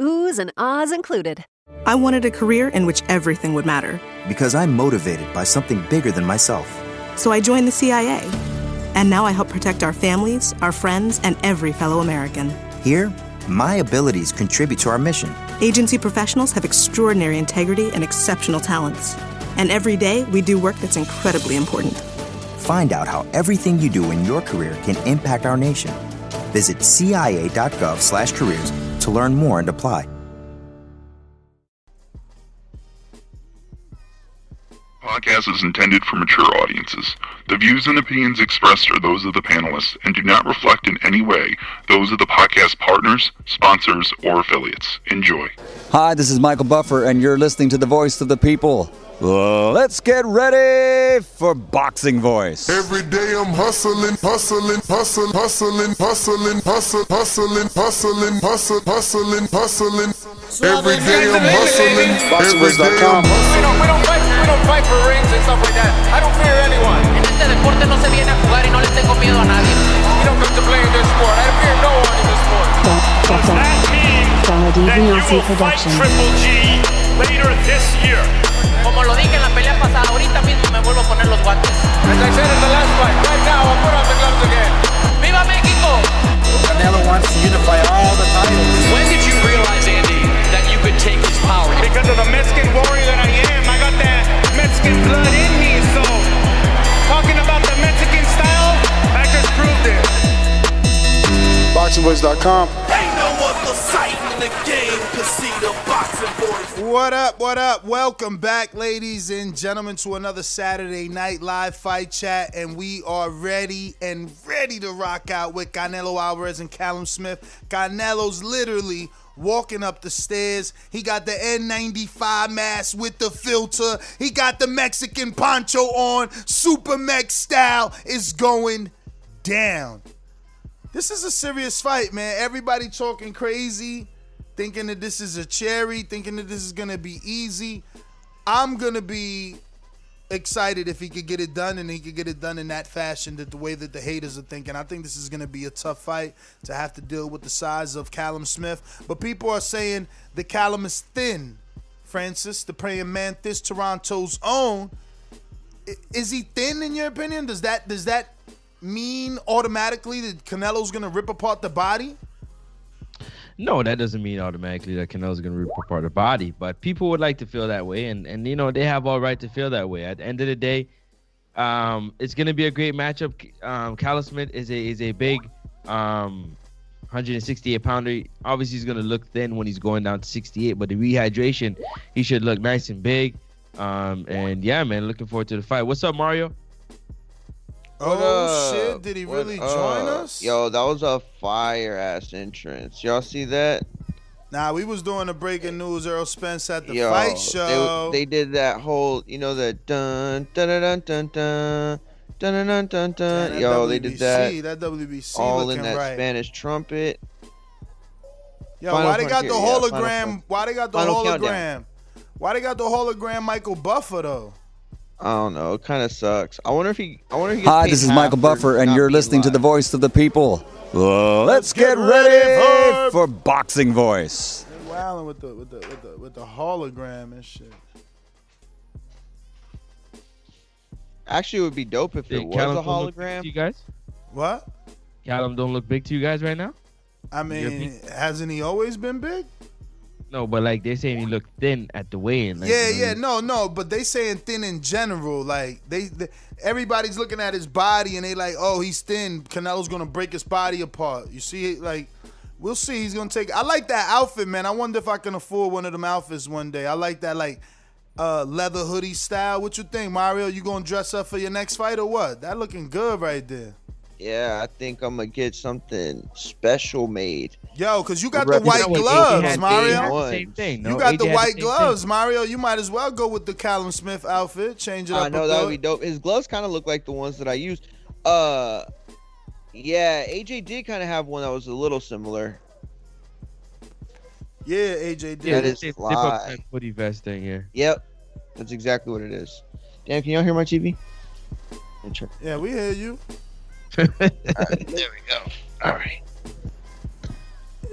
Oohs and ahs included. I wanted a career in which everything would matter. Because I'm motivated by something bigger than myself. So I joined the CIA. And now I help protect our families, our friends, and every fellow American. Here, my abilities contribute to our mission. Agency professionals have extraordinary integrity and exceptional talents. And every day, we do work that's incredibly important. Find out how everything you do in your career can impact our nation. Visit cia.gov/careers to learn more and apply. Podcast is intended for mature audiences. The views and opinions expressed are those of the panelists and do not reflect in any way those of the podcast partners, sponsors, or affiliates. Enjoy. Hi, this is Michael Buffer, and you're listening to the voice of the people. Let's get ready for Boxing Voice. Every day I'm hustling, hustling, hustling, hustling, hustling, hustling, hustling, hustling, hustling, hustling, hustling. Every day I'm hustling. Every day We don't, we don't fight, we don't fight for rings and stuff like that. I don't fear anyone. Este deporte no se viene a jugar y no le tengo miedo a nadie. You don't come to play in this sport. I fear no one in this sport. Does that mean that you will fight Triple G later this year? Como lo dije en la pelea pasada, ahorita mismo me vuelvo a poner los guantes. As I said in the last fight, right now I'll put on the gloves again. ¡Viva México! Canelo wants to unify all the titles. When did you realize, Andy, that you could take his power? Because of the Mexican warrior that I am, I got that Mexican blood in me. So, voice. What up, what up? Welcome back, ladies and gentlemen, to another Saturday Night Live Fight Chat. And we are ready and ready to rock out with Canelo Alvarez and Callum Smith. Canelo's literally walking up the stairs. He got the N95 mask with the filter. He got the Mexican poncho on. Super Mex style is going down. This is a serious fight, man. Everybody talking crazy, thinking that this is a cherry, thinking that this is gonna be easy. I'm gonna be excited if he could get it done and he could get it done in that fashion that the way that the haters are thinking. I think this is gonna be a tough fight to have to deal with the size of Callum Smith. But people are saying the Callum is thin. Francis, the praying mantis, Toronto's own. Is he thin in your opinion? Does that does that mean automatically that Canelo's gonna rip apart the body? No, that doesn't mean automatically that Canelo's gonna rip apart the body, but people would like to feel that way, and and you know they have all right to feel that way. At the end of the day, um, it's gonna be a great matchup. Um, Callum Smith is a is a big, um, 168 pounder. Obviously, he's gonna look thin when he's going down to 68, but the rehydration, he should look nice and big. Um, and yeah, man, looking forward to the fight. What's up, Mario? Oh uh, shit! Did he really what, join us? Yo, that was a fire ass entrance. Y'all see that? Nah, we was doing the breaking news. Errol Spence at the yo, fight show. They, they, did that whole, you know, that dun dun dun dun dun. Dun, dun, dun, dun. Yo, WBC, they did that. That WBC all in that right. Spanish trumpet. Yo, Final why they got the hologram? Why they got the hologram? Why they got the hologram Michael Buffer though? I don't know. It kind of sucks. I wonder if he. I wonder if he. Gets Hi, this is Michael Buffer, and you're being listening to the voice of the people. Let's get get ready ready for- for Boxing Voice. They wilding with the with the with the with the hologram and shit. Actually, it would be dope if Hey, it was Callum a don't look big hologram. You guys, What? Callum don't look big to you guys right now. I mean, hasn't he always been big? No, but like they're saying he looked thin at the weigh-in. Like, yeah, you know, yeah, no, no, but they saying thin in general. Like they, they, everybody's looking at his body and they like, oh, he's thin. Canelo's gonna break his body apart. You see, it like, we'll see. He's gonna take. I like that outfit, man. I wonder if I can afford one of them outfits one day. I like that, like, uh, leather hoodie style. What you think, Mario? You gonna dress up for your next fight or what? That looking good right there. Yeah, I think I'm gonna get something special made. Yo, cause you got the white You know what, gloves, had Mario. Same thing. You got AJ the white same gloves, thing. Mario. You might as well go with the Callum Smith outfit. Change it up. I know that would be dope. His gloves kind of look like the ones that I used. Uh, yeah, AJ did kind of have one that was a little similar. Yeah, AJ did. Yeah, it is Zip fly. up hoodie vest thing here. Yep, that's exactly what it is. Damn, can y'all hear my TV? Yeah, we hear you. All right, there we go. All right.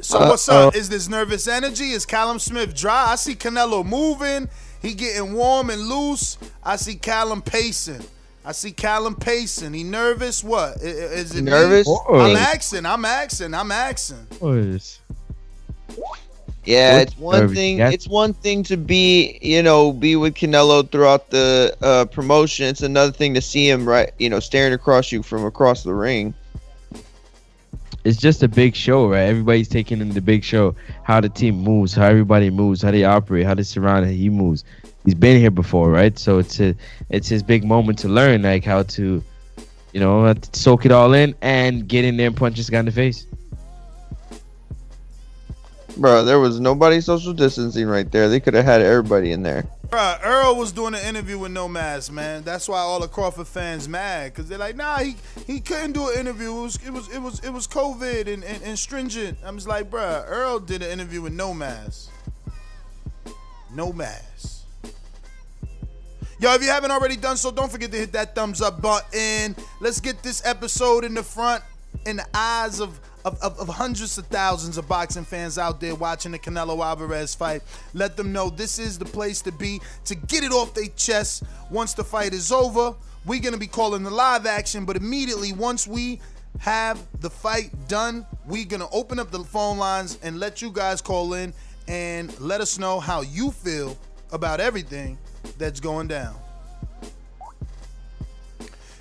So Uh, what's up? uh, Is this nervous energy? Is Callum Smith dry? I see Canelo moving. He getting warm and loose. I see Callum pacing. I see Callum pacing. He nervous? What is, I- I- Is it me? Nervous? I'm Hey. asking. I'm asking. I'm asking. Yeah, it's one thing. Yeah. It's one thing to be, you know, be with Canelo throughout the uh, promotion. It's another thing to see him right, you know, staring across you from across the ring. It's just a big show, right? Everybody's taking in the big show. How the team moves, how everybody moves, how they operate, how they surround, how he moves. He's been here before, right? So it's a, it's his big moment to learn, like how to, you know, soak it all in and get in there and punch this guy in the face. Bro, there was nobody social distancing right there. They could have had everybody in there. Bro, Errol was doing an interview with no mask, man. That's why all the Crawford fans mad, cause they're like, nah, he he couldn't do an interview. It was it was it was it was COVID and, and, and stringent. I'm just like, bro, Errol did an interview with no mask. No mask. Yo, if you haven't already done so, don't forget to hit that thumbs up button. Let's get this episode in the front, in the eyes of of, of, of hundreds of thousands of boxing fans out there watching the Canelo Alvarez fight. Let them know this is the place to be to get it off their chest. Once the fight is over, we're gonna be calling the live action, but immediately once we have the fight done, we're gonna open up the phone lines and let you guys call in and let us know how you feel about everything that's going down.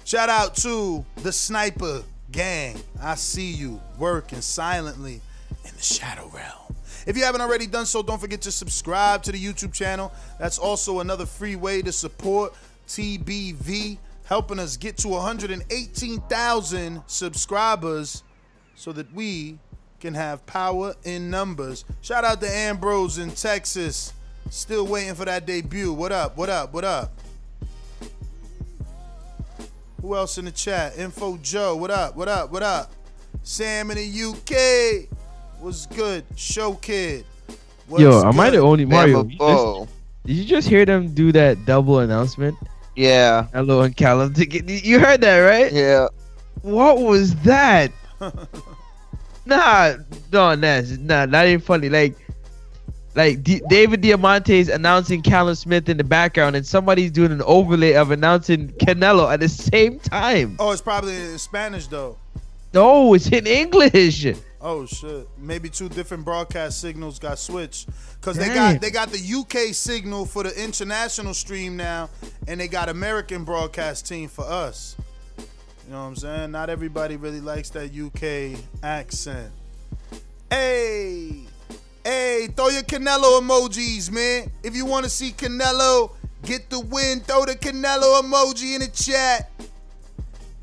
Shout out to the Sniper Gang. I see you working silently in the Shadow Realm. If you haven't already done so, don't forget to subscribe to the YouTube channel. That's also another free way to support TBV, helping us get to 118,000 subscribers so that we can have power in numbers. Shout out to Ambrose in Texas. Still waiting for that debut. What up? What up? What up? Who else in the chat? Info Joe. What up? What up? What up? Sam in the UK. What's good? Show Kid. What's Yo, am I the only Mario? Bama you just- did you just hear them do that double announcement? Yeah, Hello and Callum. to You heard that, right? yeah. What was that? nah, no, that's nah, not even funny. Like, like D- David Diamante's announcing Callum Smith in the background, and somebody's doing an overlay of announcing Canelo at the same time. Oh, it's probably in Spanish though. No, it's in English. Oh shit! Maybe two different broadcast signals got switched because they got they got the UK signal for the international stream now, and they got American broadcast team for us. You know what I'm saying? Not everybody really likes that UK accent. Hey, hey, throw your Canelo emojis, man. If you want to see Canelo get the win, throw the Canelo emoji in the chat.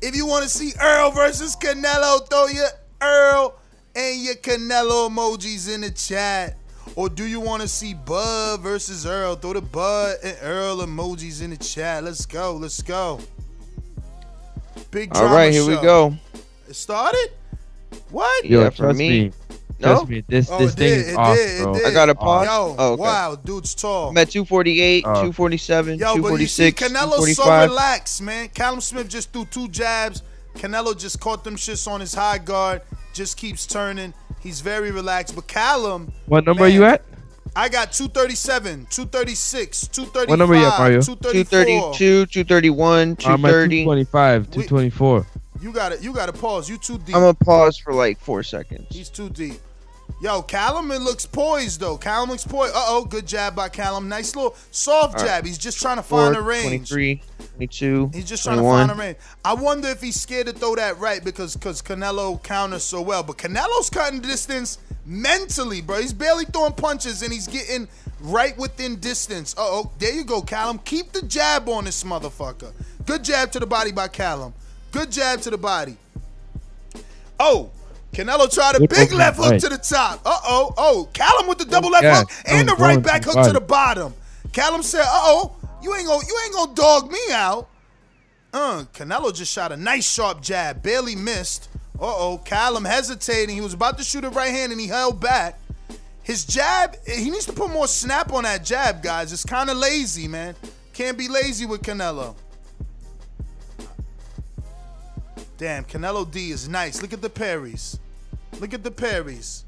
If you want to see Errol versus Canelo, throw your Errol and your Canelo emojis in the chat. Or do you want to see Bud versus Errol? Throw the Bud and Errol emojis in the chat. Let's go. Let's go. Big All drama right, here we go. It started? What? Yo, Yeah, for me. me. No? Trust me. This Oh, this it thing did. is It off, did. bro. It did. I got a pause. Yo, Oh, okay. wow, dude's tall. I'm at 248, Uh, 247, Yo, but you see, 246, Canelo's so 245. relaxed, man. Callum Smith just threw two jabs. Canelo just caught them shits on his high guard. Just keeps turning. He's very relaxed. But Callum, What number man, are you at? I got 237, 236, 235, What number you at, Mario? 234. 232, 231, I'm at 230. 225, We- 224. You got it. You got to pause. You too deep. I'm gonna pause for like four seconds. He's too deep. Yo, Callum it looks poised though. Callum looks poised. Uh oh, good jab by Callum. Nice little soft right. jab. He's just trying to Four, find the range. 23, 22, He's just trying to find a range. I wonder if he's scared to throw that right because because Canelo counters so well. But Canelo's cutting distance mentally, bro. He's barely throwing punches and he's getting right within distance. Uh oh, there you go, Callum. Keep the jab on this motherfucker. Good jab to the body by Callum. Good jab to the body. Oh, Canelo tried a Good big left hook right. to the top. Uh oh. Oh, Callum with the double left yeah, hook and the right back hook to the bottom. Callum said, "Uh oh, you ain't gonna you ain't gonna dog me out." Uh, Canelo just shot a nice sharp jab, barely missed. Uh oh, Callum hesitating. He was about to shoot a right hand and he held back. His jab, he needs to put more snap on that jab, guys. It's kind of lazy, man. Can't be lazy with Canelo. Damn, Canelo D is nice. Look at the parries. Look at the parries.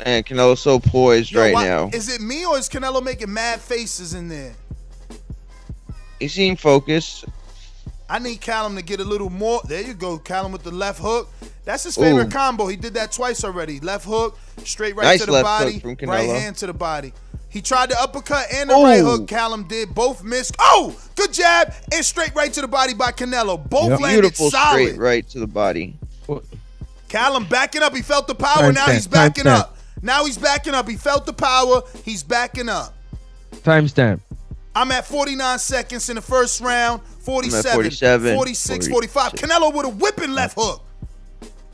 And Canelo's so poised Yo, right why- now. Is it me or is Canelo making mad faces in there? He seemed focused. I need Callum to get a little more. There you go, Callum with the left hook. That's his favorite Ooh. combo. He did that twice already. Left hook, straight right Nice to the body, right hand to the body. He tried the uppercut and the right hook. Callum did both missed. Oh, good jab and straight right to the body by Canelo. Both landed Beautiful solid. straight right to the body. Callum backing up. He felt the power. Time now stamp, he's backing stamp. up. Now he's backing up. He felt the power. He's backing up. Timestamp. I'm at 49 seconds in the first round. 47, 47, 46, 45. Canelo with a whipping left hook.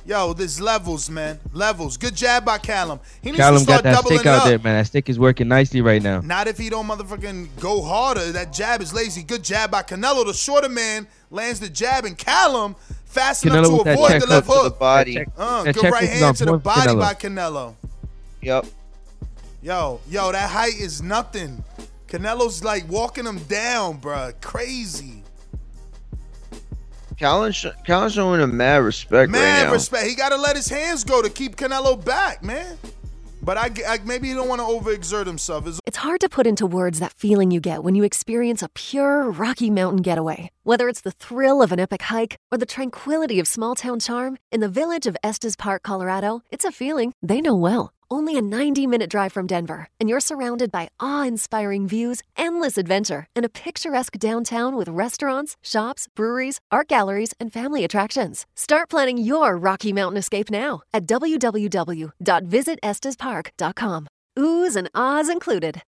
Yo, there's levels, man. Levels. Good jab by Callum. He needs to Callum start got that doubling stick out up. there, man. That stick is working nicely right now. Not if he don't motherfucking go harder. That jab is lazy. Good jab by Canelo. The shorter man lands the jab, and Callum fast enough to avoid the left hook to the body. Check- Uh, good right hand to the body Canelo. by Canelo. Yep. Yo, yo, that height is nothing. Canelo's like walking him down, bruh. Crazy. Callum, sh- Callum showing him mad respect right Man, now. respect. He got to let his hands go to keep Canelo back, man. But I, I maybe he don't want to overexert himself. It's It's hard to put into words that feeling you get when you experience a pure Rocky Mountain getaway. Whether it's the thrill of an epic hike or the tranquility of small town charm, in the village of Estes Park, Colorado, it's a feeling they know well. Only a 90 minute drive from Denver, and you're surrounded by awe inspiring views, endless adventure, and a picturesque downtown with restaurants, shops, breweries, art galleries, and family attractions. Start planning your Rocky Mountain escape now at www.visitestespark.com. Oohs and ahs included.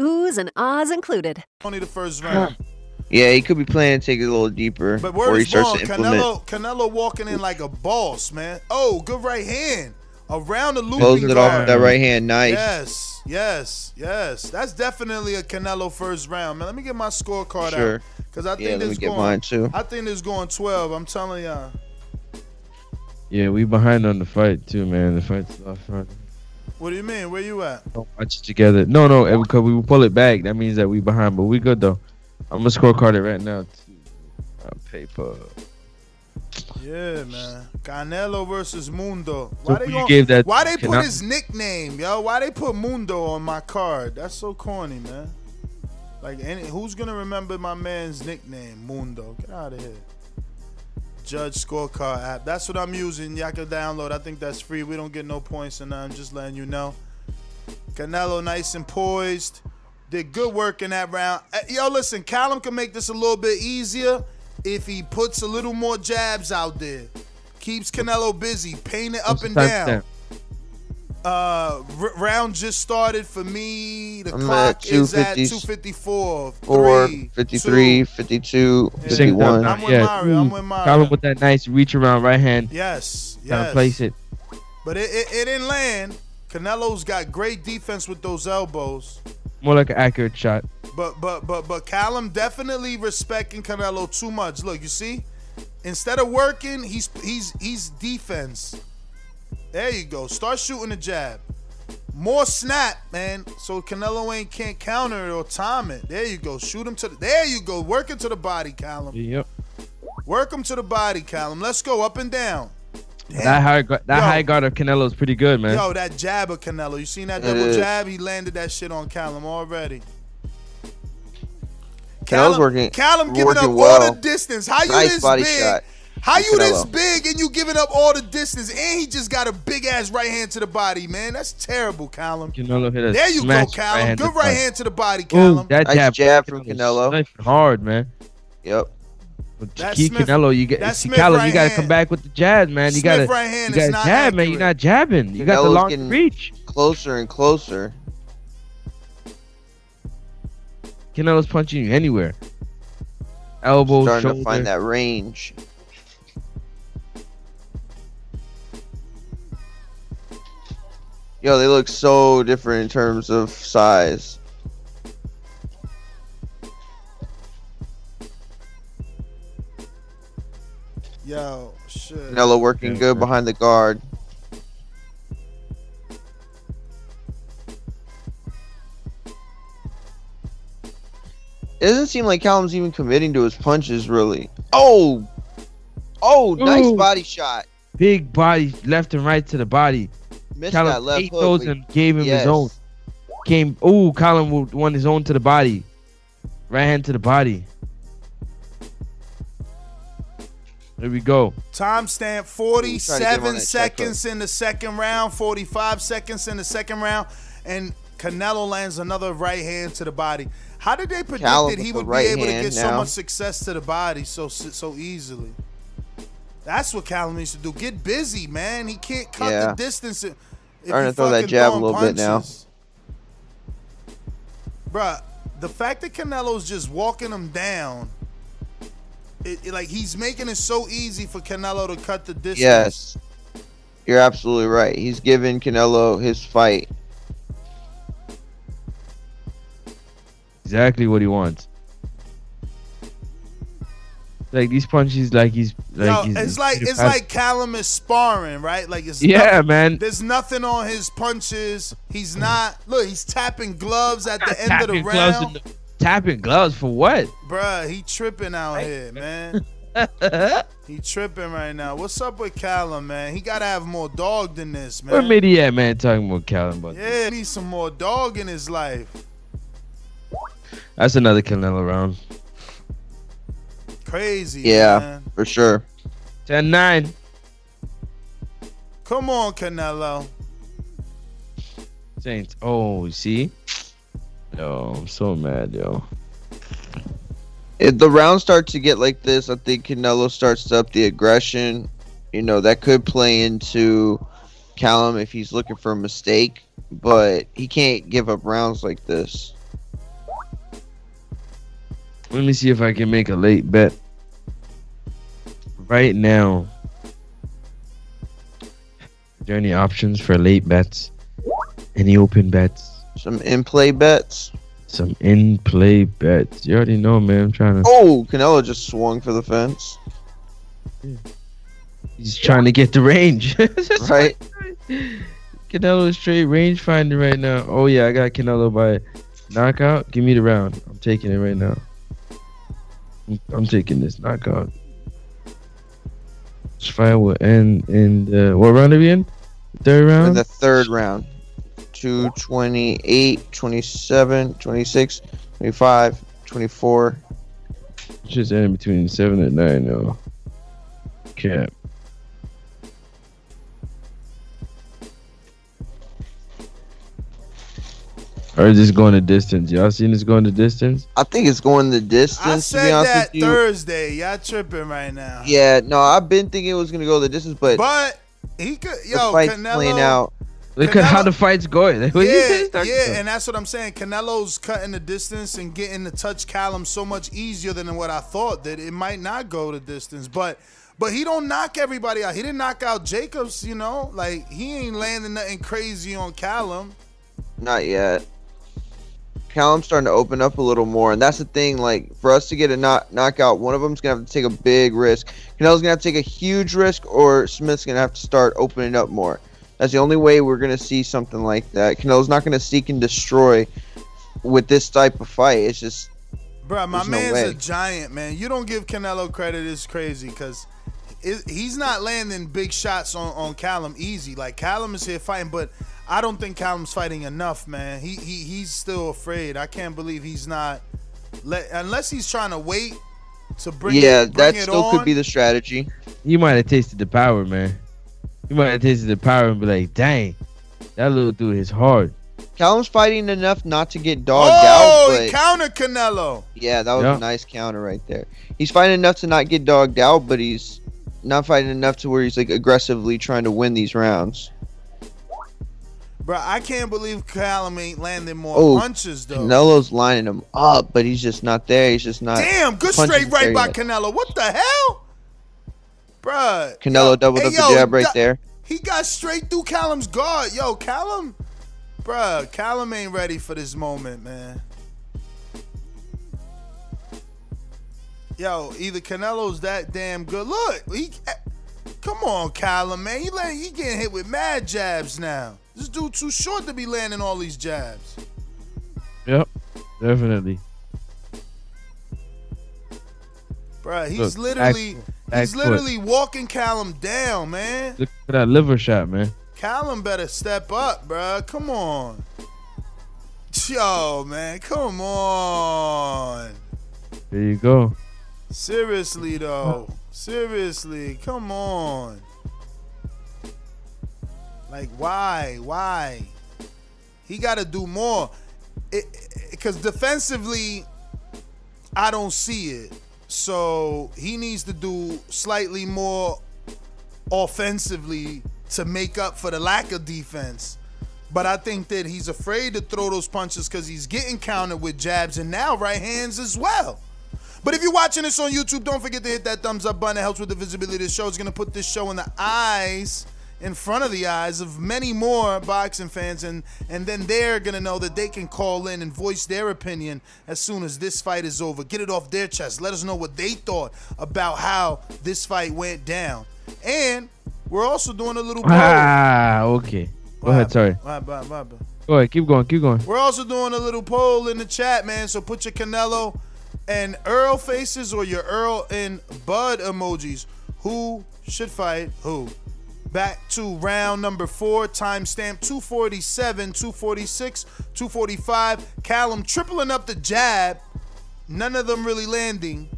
Oohs and ahs included. only the first round. Yeah, he could be planning to take it a little deeper But before word he is starts born. to implement. Canelo, Canelo walking in like a boss, man. Oh, good right hand. Around the looping Closing it off with that right hand. Nice. Yes, yes, yes. That's definitely a Canelo first round, man. Let me get my scorecard Sure. out because I think Yeah, let me this get going. mine, too. I think this going twelve. I'm telling y'all. Yeah, we behind on the fight too, man. The fight's off front. What do you mean? Where you at? Don't watch it together. No, no, because we will pull it back. That means that we behind, but we good though. I'm gonna scorecard it right now. Paper. Yeah, man. Canelo versus Mundo. So Why they, who you gon- gave that why they put I- his nickname, yo? Why they put Mundo on my card? That's so corny, man. Like, any, who's gonna remember my man's nickname, Mundo? Get out of here. Judge Scorecard app. That's what I'm using. Y'all can download. I think that's free. We don't get no points, and I'm just letting you know. Canelo nice and poised. Did good work in that round. Yo, listen, Callum can make this a little bit easier if he puts a little more jabs out there. Keeps Canelo busy, paint it up and down. Timestamp? Uh, r- round just started for me. The I'm clock at is at 254. 4, Three, 53, two. 52, Yeah. 51. I'm with yeah. Mario. I'm with Mario. Callum with that nice reach around right hand. Yes, Trying to place it. But it, it, it didn't land. Canelo's got great defense with those elbows. More like an accurate shot. But but but but Callum definitely respecting Canelo too much. Look, you see, instead of working, he's he's he's defense. There you go. Start shooting the jab. More snap, man. So Canelo ain't can't counter it or time it. There you go. Shoot him to the. There you go. Work him to the body, Callum. Yep. Work him to the body, Callum. Let's go up and down. That high guard, that Yo. high guard of Canelo is pretty good, man. Yo, that jab of Canelo. You seen that double is. jab? He landed that shit on Callum already. Canelo's working, Callum giving working up well. all the distance. How you nice this body big? shot. How you this big and you giving up all the distance, and he just got a big ass right hand to the body, man. That's terrible, Callum. Canelo hit a There you go, smash Callum. right-handed Good right hand to the body, Ooh, that Nice jab, jab from Canelo. sniping hard, man. Yep. But That key Smith- Canelo, you get that see Callum, right you gotta hand- come back with the jab, man. You Smith gotta, right hand you gotta not jab, man. You're not jabbing. You got the long reach. Closer and closer. Canelo's punching you anywhere. Elbow, Starting shoulder. to find that range. Yo, they look so different in terms of size. Yo, shit. Canelo working good behind the guard. It doesn't seem like Callum's even committing to his punches, really. Oh! Oh, nice body shot. Big body, left and right to the body. Missed Callum that left ate hook. those but- and gave him Yes. his own. Came, ooh, Callum won his own to the body. Right hand to the body. There we go. Timestamp Ooh, trying to get him 47 seconds in the second round, 45 seconds in the second round, and Canelo lands another right hand to the body. How did they predict Callum that he with the would right be able to hand get so much success to the body so so easily? That's what Callum needs to do. Get busy, man. He can't cut Yeah. the distance. If Starting to throw that jab a throwing little bit now. punches. Bruh, the fact that Canelo's just walking him down, it, it- like he's making it so easy for Canelo to cut the distance. Yes. You're absolutely right. He's giving Canelo his fight. Exactly what he wants. Like these punches, like he's like Yo, he's, it's like it's fast. like Callum is sparring, right? Like it's Yeah, nothing- man. There's nothing on his punches. He's not. Look, he's tapping gloves at the end of the round. the- tapping gloves for what? Bruh, he tripping out here, man. he tripping right now. What's up with Callum, man? He gotta have more dog than this, man. Where Mitty at, man? Talking about Callum, but Yeah, he needs some more dog in his life. that's another Canelo round. Crazy. Yeah, man. for sure. 10-9. Come on, Canelo. Saints. Oh, you see? Yo, I'm so mad, yo. If the round starts to get like this, I think Canelo starts up the aggression. You know, that could play into Callum if he's looking for a mistake, but he can't give up rounds like this. Let me see if I can make a late bet. Right now. Are there any options for late bets? Any open bets? Some in play bets. Some in play bets. You already know, man. I'm trying to. Oh, Canelo just swung for the fence. He's trying to get the range. Right? Canelo is straight range finder right now. Oh yeah, I got Canelo by knockout. Give me the round. I'm taking it right now. I'm taking this knockout. This fight will end in the what round are we in? Third In round. the third round. 228, 27, 26, 25, 24. Just ending between seven and nine though. Cap. Or is this going the distance? Y'all seen this going the distance? I think it's going the distance. I to be said honest that with you. Thursday. Y'all tripping right now. Yeah, no, I've been thinking it was gonna go the distance, but, But he could, the yo, fight's Canelo. playing out. Look at how the fight's going. Like, Yeah, yeah, about? and that's what I'm saying. Canelo's cutting the distance and getting to touch Callum so much easier than what I thought that it might not go the distance. But but he don't knock everybody out. He didn't knock out Jacobs, you know. Like he ain't landing nothing crazy on Callum. Not yet. Callum's starting to open up a little more, and that's the thing. Like for us to get a knock knockout, one of them's gonna have to take a big risk. Canelo's gonna have to take a huge risk, or Smith's gonna have to start opening up more. That's the only way we're gonna see something like that. Canelo's not gonna seek and destroy with this type of fight. It's just Bruh, my no man's way. a giant, man. You don't give Canelo credit. It's crazy because he's not landing big shots on, on Callum easy. Like Callum is here fighting, but I don't think Callum's fighting enough, man. He he he's still afraid. I can't believe he's not let unless he's trying to wait to bring yeah, it, bring that it still on. could be the strategy. You might have tasted the power, man. You might have tasted the power and be like, dang, that little dude is hard. Callum's fighting enough not to get dogged oh, out, he but counter Canelo. yeah, that was Yeah. a nice counter right there. He's fighting enough to not get dogged out, but he's not fighting enough to where he's like aggressively trying to win these rounds. Bro, I can't believe Callum ain't landing more Oh, punches though. Canelo's lining him up, but he's just not there. He's just not. Damn, good straight right by yet. Canelo. What the hell? Bruh. Canelo yo, doubled hey, up yo, the jab right there. He got straight through Callum's guard. Yo, Callum, bruh, Callum ain't ready for this moment, man. Yo, either Canelo's that damn good. Look, he, eh, come on, Callum, man. He, land, he getting hit with mad jabs now. This dude too short to be landing all these jabs. Yep, definitely. Bruh, he's Look, literally, back- back he's foot. literally walking Callum down, man. Look at that liver shot, man. Callum better step up, bruh. Come on. Yo, man, come on. There you go. Seriously, though. Seriously, come on. Like, why? Why? He got to do more. Because defensively, I don't see it. So he needs to do slightly more offensively to make up for the lack of defense. But I think that he's afraid to throw those punches because he's getting countered with jabs and now right hands as well. But if you're watching this on YouTube, don't forget to hit that thumbs up button. It helps with the visibility of the show. It's going to put this show in the eyes, in front of the eyes of many more boxing fans. And, and then they're going to know that they can call in and voice their opinion as soon as this fight is over. Get it off their chest. Let us know what they thought about how this fight went down. And we're also doing a little poll. Ah, okay. Go ahead, sorry. Bye, bye, bye, bye. Go ahead, keep going, keep going. We're also doing a little poll in the chat, man. So put your Canelo and Errol faces or your Errol and Bud emojis. Who should fight who? Back to round number four, timestamp 247, 246, 245. Callum tripling up the jab. None of them really landing.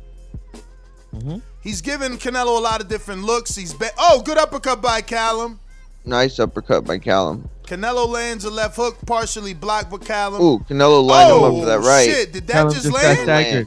Mm-hmm. He's giving Canelo a lot of different looks. He's be- oh, good uppercut by Callum. Nice uppercut by Callum. Canelo lands a left hook, partially blocked by Callum. Ooh, Canelo lined him up for that Oh, right. Shit, did that Callum just just land?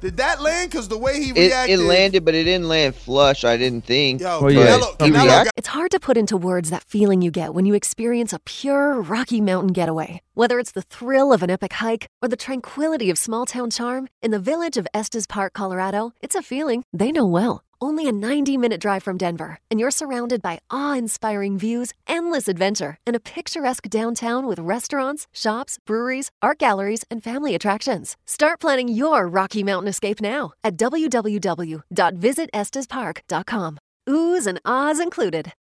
Got staggered. Did that land? Because the way he It, reacted. it landed, but it didn't land flush. I didn't think. Yo, Oh, yeah. Canelo, He Canelo got, It's hard to put into words that feeling you get when you experience a pure Rocky Mountain getaway. Whether it's the thrill of an epic hike or the tranquility of small town charm, in the village of Estes Park, Colorado, it's a feeling they know well. Only a 90 minute drive from Denver, and you're surrounded by awe inspiring views, endless adventure, and a picturesque downtown with restaurants, shops, breweries, art galleries, and family attractions. Start planning your Rocky Mountain escape now at www.visitestespark.com. Oohs and ahs included.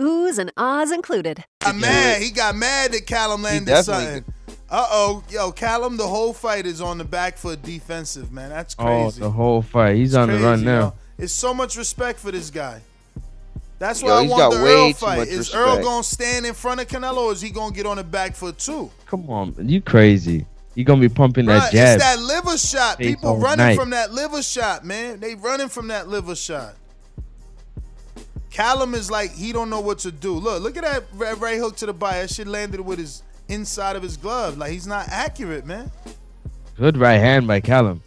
Oohs and ahs included. got mad. He got mad that Callum landed definitely something. Uh oh, yo, Callum, the whole fight is on the back foot defensive, man. That's crazy. Oh, the whole fight. He's on the run now. yo. It's so much respect for this guy. That's Yo, why I want got the way Errol fight. much Is Errol gonna stand in front of Canelo, or is he gonna get on the back foot too? Come on, man. you crazy. You gonna be pumping Bruh, that jab. It's that liver shot. People running night. from that liver shot, man. They running from that liver shot. Callum is like he don't know what to do. Look, look at that right, right hook to the body. That shit landed with his inside of his glove. Like he's not accurate, man. Good right hand by Callum.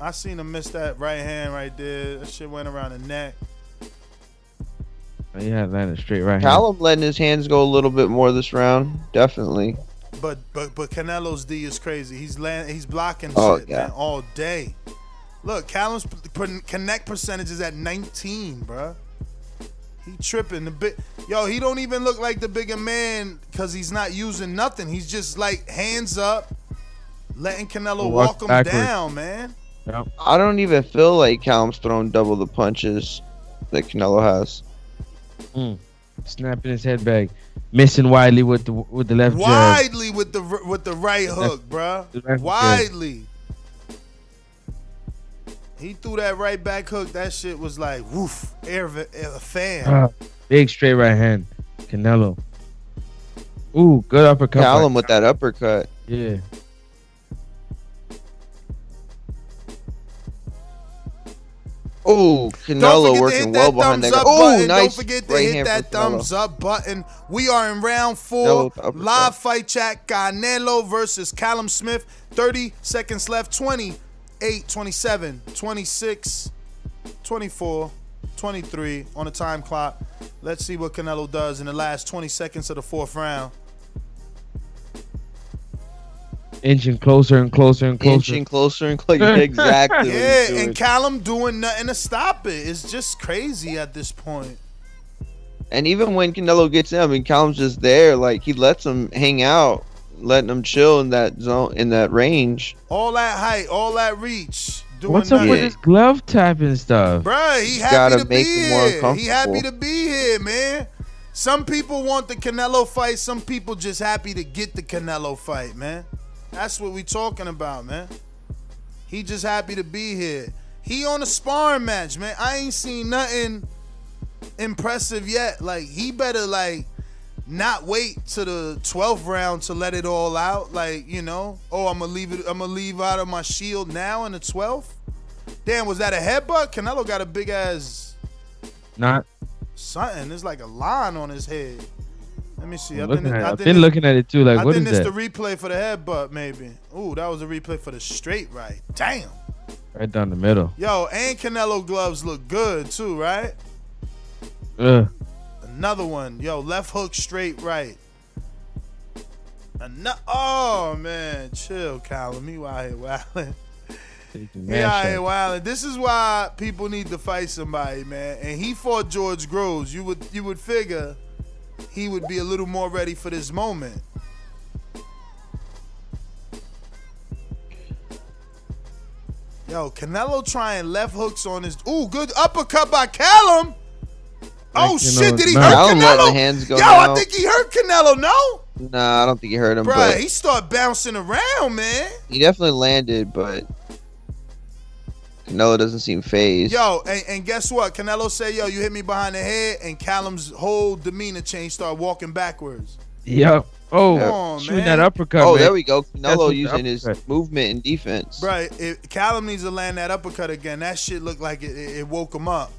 I seen him miss that right hand right there. That shit went around the neck. Yeah, had landed straight right hand. Callum letting his hands go a little bit more this round. Definitely. But but but Canelo's D is crazy. He's land, he's blocking Oh, shit man, all day. Look, Callum's p- p- connect percentage is at 19, bruh. He tripping the bit. Yo, he don't even look like the bigger man because he's not using nothing. He's just like hands up, letting Canelo Walk walk him backwards. down, man. Yep. I don't even feel like Callum's throwing double the punches that Canelo has. Mm. Snapping his head back, missing widely with the with the left jab. Widely with the with the right hook, bruh. The jab. Widely. He threw that right back hook. That shit was like woof, air, air a fan. Ah, big straight right hand, Canelo. Ooh, good uppercut. by- Callum with that uppercut. Yeah. Oh, Don't Canelo working well behind that. up Oh, nice. Don't forget to hit that thumbs up button. We are in round four. with the uppercut. Live fight chat. Canelo versus Callum Smith. 30 seconds left. 28, 27, 26, 24, 23 on the time clock. Let's see what Canelo does in the last 20 seconds of the fourth round. Inching closer and closer and closer. Inching closer and closer. exactly. Yeah, and Callum doing nothing to stop it. It's just crazy at this point. And even when Canelo gets in, I mean, Callum's just there. Like he lets him hang out, letting them chill in that zone, in that range. All that height, all that reach. Doing What's up with nothing. this glove tapping stuff? Bruh, he He's happy gotta to make be him more here. He happy to be here, man. Some people want the Canelo fight. Some people just happy to get the Canelo fight, man. That's what we talking about, man. He just happy to be here. He on a sparring match, man. I ain't seen nothing impressive yet. Like he better like not wait to the 12th round to let it all out. Like, you know, oh, I'm gonna leave it, I'm gonna leave out of my shield now in the 12th. Damn, was that a headbutt? Canelo got a big ass Not something. There's like a line on his head. Let me see. I I'm think looking it- I've think been looking at it too. Like, I what think is it's that? the replay for the headbutt, maybe. Ooh, that was a replay for the straight right. Damn. right down the middle. Yo, and Canelo gloves look good too, right? Ugh. Another one. Yo, left hook straight right. Ano- oh man, chill, Callum. You out here wilding. He out here wilding. This is why people need to fight somebody, man. And he fought George Groves. You would you would figure he would be a little more ready for this moment. Yo, Canelo trying left hooks on his. Ooh, good uppercut by Callum. Oh Like, shit! know, Did he nah. hurt Callum letting Canelo? the hands go Yo, I think he hurt Canelo. No, Nah, I don't think he hurt him, Bruh, he started bouncing around, man. he definitely landed. But Canelo doesn't seem phased. Yo, and, and guess what? Canelo said, "Yo, you hit me behind the head," and Callum's whole demeanor changed, started walking backwards. Oh, yep. Oh, Come on, shooting man. that uppercut. oh, man. there we go. That's Canelo using his movement and defense. Right, if Callum needs to land that uppercut again. That shit looked like it, it, it woke him up.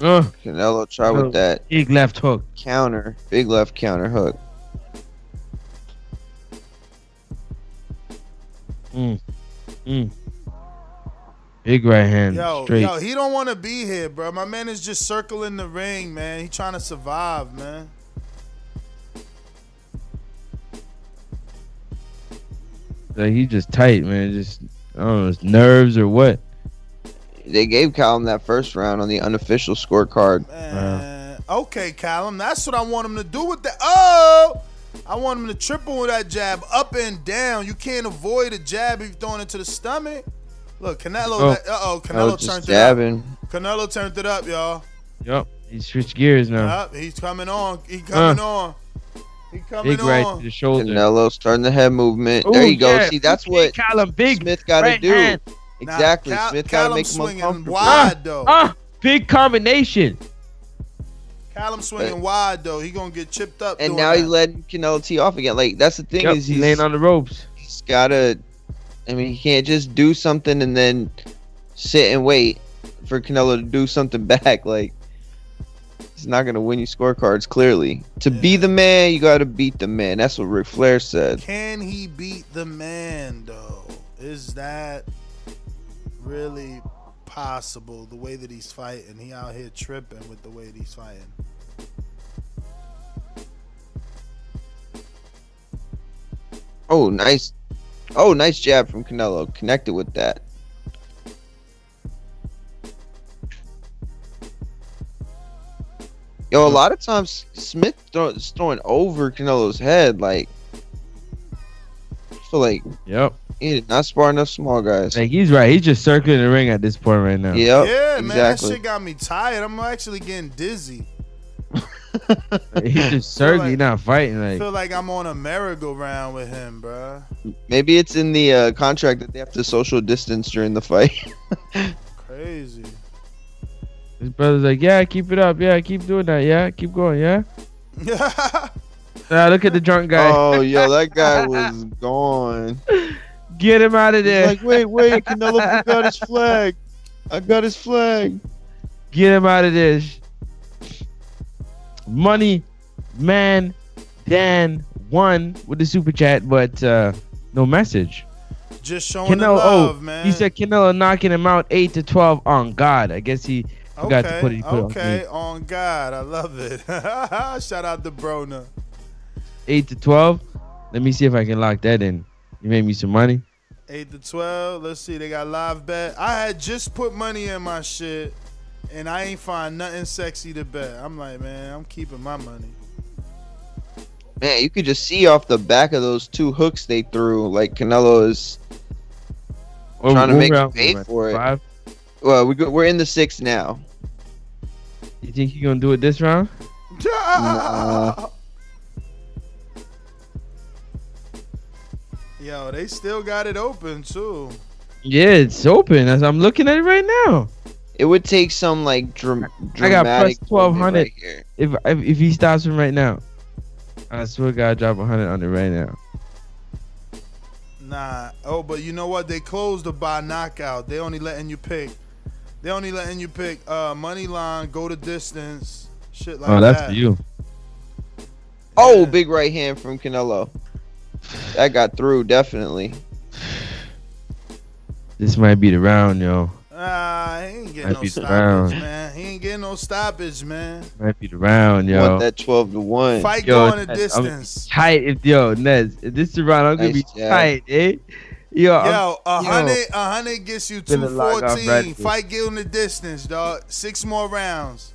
Ugh. Canelo try with that Big left hook. counter, big left counter hook. Mm. Mm. Big right hand. Yo, straight. yo, he don't want to be here, bro. My man is just circling the ring, man. He trying to survive, man. Like, he just tight, man. Just I don't know, his nerves or what. They gave Callum that first round on the unofficial scorecard. Man. Okay, Callum, that's what I want him to do with that. Oh, I want him to triple with that jab, up and down. You can't avoid a jab if you're throwing it to the stomach. Look, Canelo. Oh. Uh oh, Canelo turned jabbing. it up. Canelo turned it up, y'all. Yep, He switched gears now. Yep, he's coming on. He coming Uh. on. He coming Big right on. to the shoulder. Canelo starting the head movement. Ooh, there you go. See, that's Big what Callum, big Smith got to right do. hand. Nah, Exactly. Cal- Smith got to Callum make him swinging uncomfortable. wide though. Ah, big combination. Callum swinging wide though. He gonna get chipped up. And now that. he's letting Canelo tee off again. Like that's the thing Yep, is he's he's, laying on the ropes. he's gotta. I mean, he can't just do something and then sit and wait for Canelo to do something back. Like he's not gonna win you scorecards. Clearly, to be the man, you gotta beat the man. That's what Ric Flair said. Can he beat the man though? Is that really possible? The way that he's fighting, he out here tripping with the way that he's fighting. Oh, nice. Oh, nice jab from Canelo. Connected with that. Yo, a lot of times Smith throw, throwing over Canelo's head. Like, feel like Yep. he did not spar enough small guys. Like he's right. He's just circling the ring at this point right now. Yep. yeah, man, that shit got me tired. I'm actually getting dizzy. He's just circling. He's not fighting. Like, I Like feel like I'm on a merry-go-round with him, bruh. Maybe it's in the uh, contract that they have to social distance during the fight. Crazy. his brother's like, yeah, keep it up. Yeah, keep doing that. Yeah, keep going. Yeah. Ah, look at the drunk guy. oh, yo, that guy was gone. Get him out of He's there. like, wait, wait, Canelo got his flag. I got his flag. Get him out of this. Money, man, Dan won with the super chat, but uh, no message. Just showing the Canelo, love, oh, man. he said Canelo knocking him out eight to twelve on God. I guess he forgot okay, to put it. He put it on okay, on God, I love it. Shout out to Brona. Eight to twelve. Let me see if I can lock that in. You made me some money. Eight to twelve. Let's see. They got live bet. I had just put money in my shit, and I ain't find nothing sexy to bet. I'm like, man, I'm keeping my money. Man, you could just see off the back of those two hooks they threw, like Canelo is What- trying to what make you pay we for it. Five? Well, we go, we're in the sixth now. You think you're gonna do it this round? Nah. Yo, they still got it open too. Yeah, it's open. As I'm looking at it right now. It would take some like dram- I got plus dramatic twelve right if, if if he stops him right now, I swear got to God, drop a hundred on it right now. Nah. Oh, but you know what? They closed the by knockout. They only letting you pick. They only letting you pick uh money line, go to distance, shit like that. oh, that's that. for you. Oh, big right hand from Canelo. That got through definitely. This might be the round, yo. Ah, he ain't getting Might no be the stoppage, round. man. He ain't getting no stoppage, man. Might be the round, yo. Want that twelve to one? Fight Yo, going the Nez, I'm distance. tight if yo Nez, if this is the round, I'm gonna be jab. tight, eh? Yo, Yo, a hundred, a hundred gets you two Finna lock off fourteen. Bradford. Fight going the distance, dog. Six more rounds.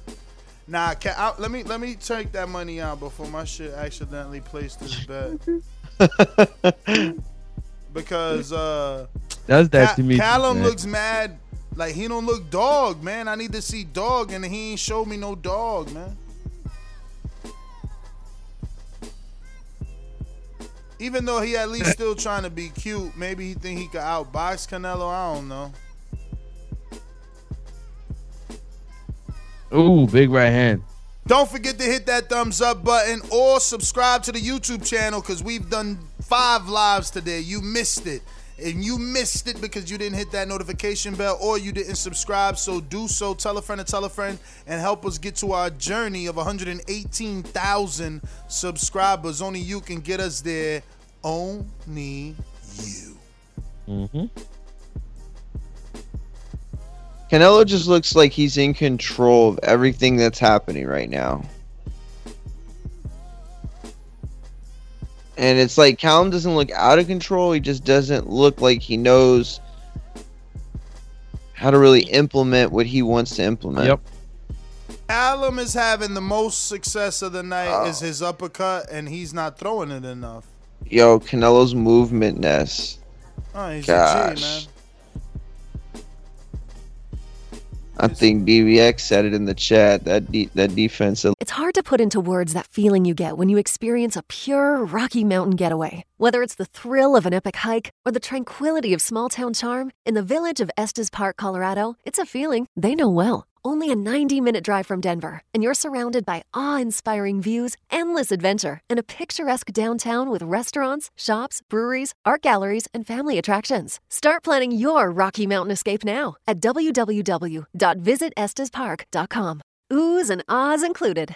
Nah, can, I, let me let me take that money out before my shit accidentally placed this bet. because uh, does that Ca- to me. Callum man. looks mad. Like he don't look dog, man. I need to see dog, and he ain't showed me no dog, man. Even though he at least still trying to be cute, maybe he think he could outbox Canelo. I don't know. Ooh, big right hand. Don't forget to hit that thumbs up button or subscribe to the YouTube channel because we've done five lives today. You missed it. And you missed it because you didn't hit that notification bell or you didn't subscribe. So do so. Tell a friend to tell a friend and help us get to our journey of 118,000 subscribers. Only you can get us there. Only you. Mm-hmm. Canelo just looks like he's in control of everything that's happening right now. And it's like Callum doesn't look out of control. He just doesn't look like he knows how to really implement what he wants to implement. Yep. Callum is having the most success of the night Oh. is his uppercut and he's not throwing it enough. Yo, Canelo's movementness. Oh, he's Gosh. G, man. I think BBX said it in the chat. That de- that defense. It's hard to put into words that feeling you get when you experience a pure Rocky Mountain getaway. Whether it's the thrill of an epic hike or the tranquility of small town charm, in the village of Estes Park, Colorado, it's a feeling they know well. Only a 90 minute drive from Denver, and you're surrounded by awe inspiring views, endless adventure, and a picturesque downtown with restaurants, shops, breweries, art galleries, and family attractions. Start planning your Rocky Mountain escape now at www.visitestespark.com. Oohs and ahs included.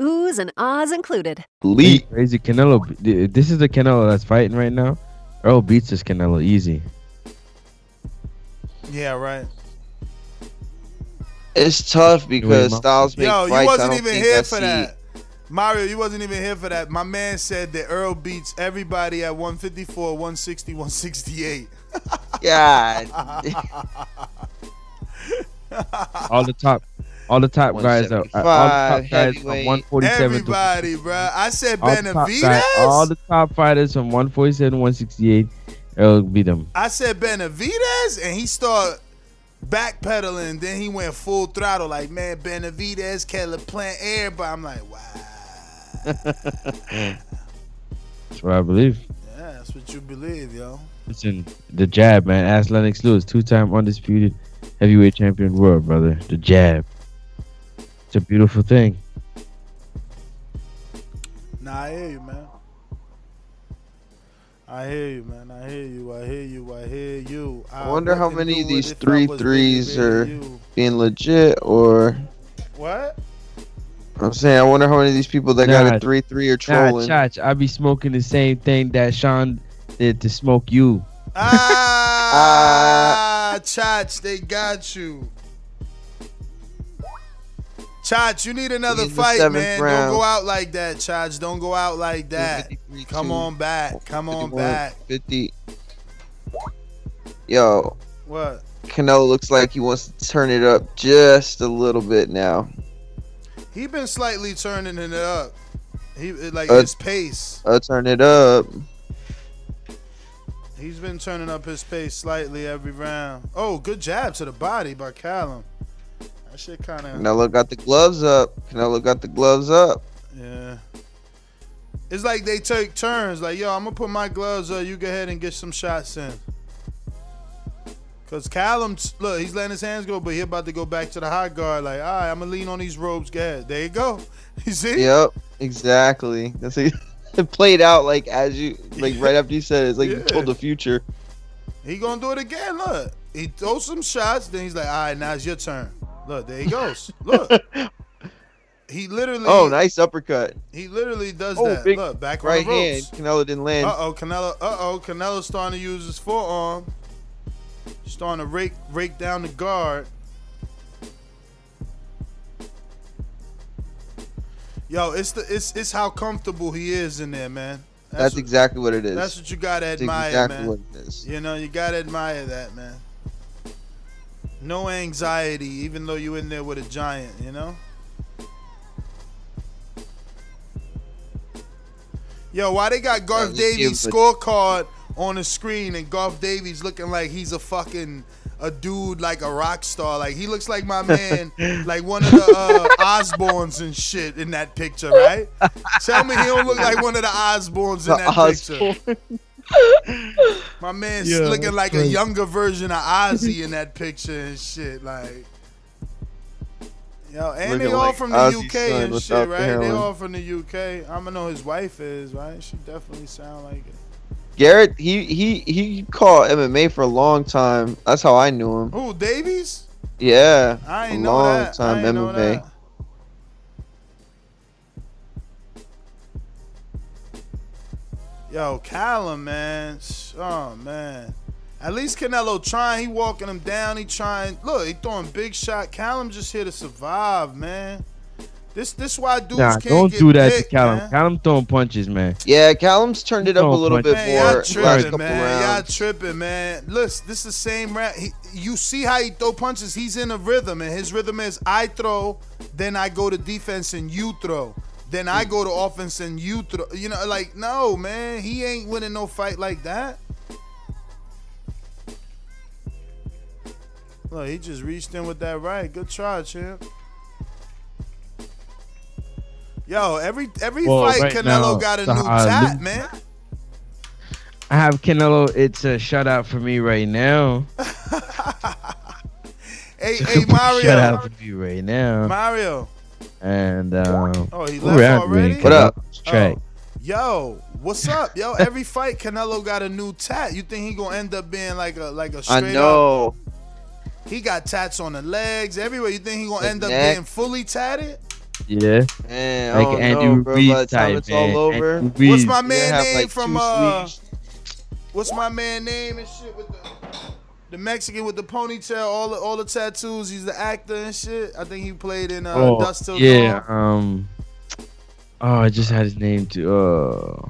Oohs and ahs included. Elite. Crazy Canelo. This is the Canelo that's fighting right now. Errol beats this Canelo easy. Yeah, right. It's tough because Styles make Yo, fights. you wasn't even here for see- that. Mario, you wasn't even here for that. My man said that Errol beats everybody at 154, 160, 168. God. all the top, all the top guys are uh, all the top guys from heavyweight. 147 to Everybody, bruh. I said all the, top guys, all the top fighters from 147 168 It'll beat them. I said Benavidez, and he started backpedaling. Then he went full throttle, like man, Benavidez, Caleb Plant, everybody. I'm like, wow. That's what I believe. Yeah, that's what you believe, yo. Listen, the jab, man. Ask Lennox Lewis, two-time undisputed heavyweight champion world, brother. The jab. It's a beautiful thing. Nah, I hear you, man. I hear you, man. I hear you. I hear you. I hear you. I I wonder how many of these three threes I three was threes baby, are you. being legit or What? I'm saying I wonder how many of these people that got a three three are trolling. Nah, trolling. Chach, I be smoking the same thing that Sean did to smoke you. Ah, Chach, they got you. Chach, you need another fight, man. round. Don't go out like that, Chach. Don't go out like that. Come on back. Come on back. 50. Yo, What? Canelo looks like he wants to turn it up just a little bit now. He been slightly turning it up. He like Uh, his pace. I'll turn it up. He's been turning up his pace slightly every round. Oh, good jab to the body by Callum. That shit kind of Canelo got the gloves up. Canelo got the gloves up. yeah. It's like they take turns. Like, yo, I'm gonna put my gloves up. You go ahead and get some shots in. Cause Callum, look, he's letting his hands go, but he about to go back to the high guard. Like, all right, I'm gonna lean on these ropes. Go ahead. There you go. You see? Yep, exactly. That's it. It played out like as you like right after you said it. It's like you told the future. He gonna do it again. Look, he throws some shots. Then he's like, all right, now it's your turn. Look, there he goes. Look, he literally. Oh, nice uppercut. He literally does Oh, that. big Look, back right hand. Canelo didn't land. Uh oh, Canelo. Uh oh, Canelo's starting to use his forearm. Starting to rake rake down the guard. Yo, it's the it's it's how comfortable he is in there, man. That's, what- exactly what it is. That's what you gotta That's admire, exactly man. what it is. You know, you gotta admire that, man. No anxiety, even though you in there with a giant. You know. Yo, why they got Gareth Davies' scorecard on the screen and Gareth Davies looking like he's a fucking a dude like a rock star. Like he looks like my man, like one of the uh, Osbournes and shit in that picture, right? Tell me he don't look like one of the Osbournes in that picture. My man's Yeah, looking like a younger version of Ozzy in that picture and shit. Like, yo, and they all like from the Ozzy's UK and without shit, the right? They heroin. all from the UK. I'm gonna know his wife is right. She definitely sound like it. Garrett, he he he called MMA for a long time. That's how I knew him. Who Davies? Yeah, I a ain't know long that. time I ain't know MMA. Yo, Callum, man. Oh man. At least Canelo trying. He walking him down. He trying. Look, he throwing big shot. Callum just here to survive, man. This this why dudes Nah, can't don't get do that picked, to Callum. man. Callum throwing punches, man. Yeah, Callum's turned it up a little but- bit Man, more y'all tripping, couple man. Y'all tripping, man. Listen, this is the same round. He, you see how he throw punches? He's in a rhythm, and his rhythm is I throw, then I go to defense and you throw. Then I go to offense and you throw. You know, like, no, man. He ain't winning no fight like that. Look, he just reached in with that right. Good try, champ. Yo, every every Well, fight right Canelo now, got a the, new uh, tat, man. I have Canelo. It's a shutout for me right now. Hey, hey, Mario. Shutout for me right now. Mario. And um, Oh, he left we at, already? What up? Track. Oh, yo, what's up, yo? Every fight, Canelo got a new tat. You think he gonna end up being like a like a I straight up? know. He got tats on the legs everywhere. You think he gonna The end up neck. getting fully tatted? Yeah, Man, like don't Andy know, bro. Ruiz By the time type, it's man. all over, Andy What's my man gonna name like from uh? Swedish- What's my man name and shit with the? The Mexican with the ponytail, all the all the tattoos. He's the actor and shit. I think he played in uh, oh, Dust Till yeah. Dawn. Um. Oh, I just had his name too. Uh,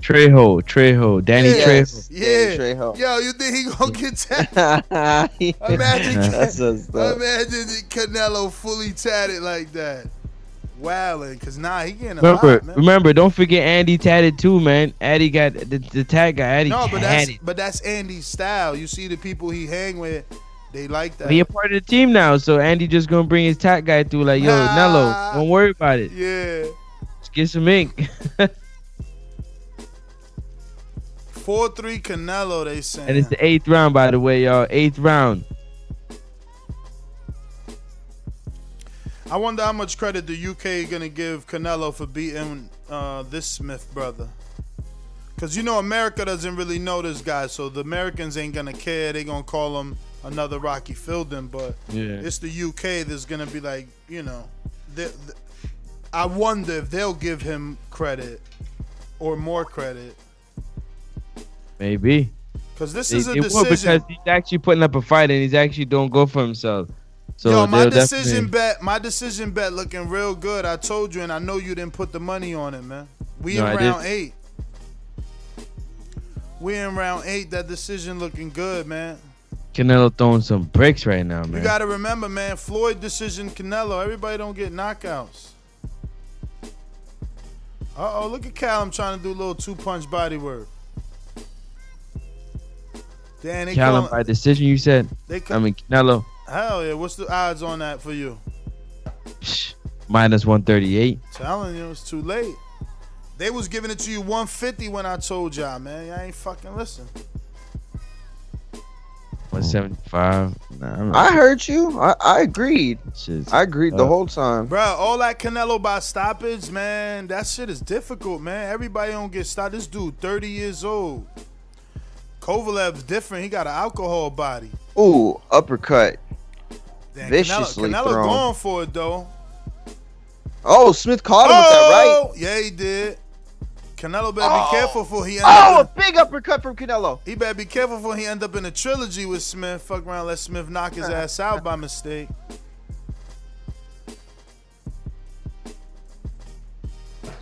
Trejo, Trejo, Danny Yes, Trejo. Yeah. Trejo. Yo, you think he gonna get tatted? Imagine, That's imagine Canelo fully tatted like that. Wildin', cause nah, he getting a Remember, lot, man. remember, don't forget Andy tatted too, man. Addy got the, the tag guy. Addy No, but that's but that's Andy's style. You see the people he hang with, they like that. He a part of the team now, so Andy just gonna bring his tag guy through. Like, yo, Ah. Nello, don't worry about it. yeah. Just get some ink. Four three Canelo, they saying. and it's the eighth round, by the way, y'all. Eighth round. I wonder how much credit the UK gonna give Canelo for beating uh, this Smith brother. Cause you know America doesn't really know this guy, so the Americans ain't gonna care. They gonna call him another Rocky Fielding, but Yeah. it's the UK that's gonna be like, you know, they- th- I wonder if they'll give him credit or more credit. Maybe. Cause this They, is a they will decision. because he's actually putting up a fight and he's actually doing go for himself. So Yo, my decision definitely- bet, my decision bet looking real good. I told you, and I know you didn't put the money on it, man. We No, in round eight. We in round eight. That decision looking good, man. Canelo throwing some bricks right now, man. You got to remember, man. Floyd decision, Canelo. Everybody don't get knockouts. Uh oh, look at Callum trying to do a little two punch body work. Damn, Callum by decision, you said. They I mean Canelo Hell yeah, what's the odds on that for you? minus one thirty eight. Telling you, it's too late. They was giving it to you 150 when I told y'all, man. Y'all ain't fucking listen. One seventy five. Nah, I'm heard you. I, I agreed. Shit's I agreed the uh, whole time. Bruh, all that Canelo by stoppage, man, that shit is difficult, man. Everybody don't get stopped. This dude, 30 years old. Kovalev's different. He got an alcohol body. Ooh, uppercut. Damn, Viciously Canelo, Canelo thrown. going for it, though. Oh, Smith caught him with that right. Oh, Yeah, he did. Canelo better Oh. be careful for he end Oh, a up big uppercut from Canelo. in, He better be careful for he end up in a trilogy with Smith. Fuck around, let Smith knock his ass out by mistake.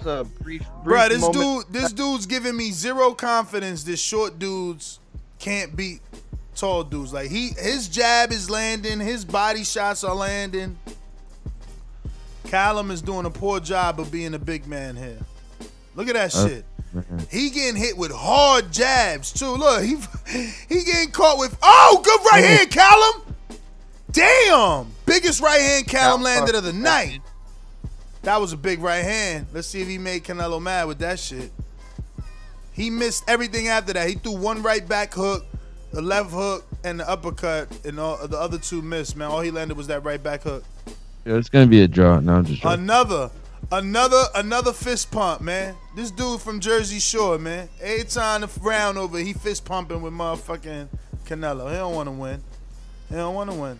A brief, brief Bruh, this moment. dude, this dude's giving me zero confidence This short dudes can't beat tall dudes. Like he, his jab is landing, his body shots are landing. Callum is doing a poor job of being a big man here. Look at that Uh, shit. He getting hit with hard jabs too. Look, he he getting caught with oh, good right hand, Callum. Damn, biggest right hand Callum landed of the night. That was a big right hand. Let's see if he made Canelo mad with that shit. He missed everything after that. He threw one right back hook, the left hook, and the uppercut, and all the other two missed. Man, all he landed was that right back hook. Yo, it's gonna be a draw. No, I'm just joking. Another, another, another fist pump, man. This dude from Jersey Shore, man. Every time the round over, he fist pumping with motherfucking Canelo. He don't want to win. He don't want to win.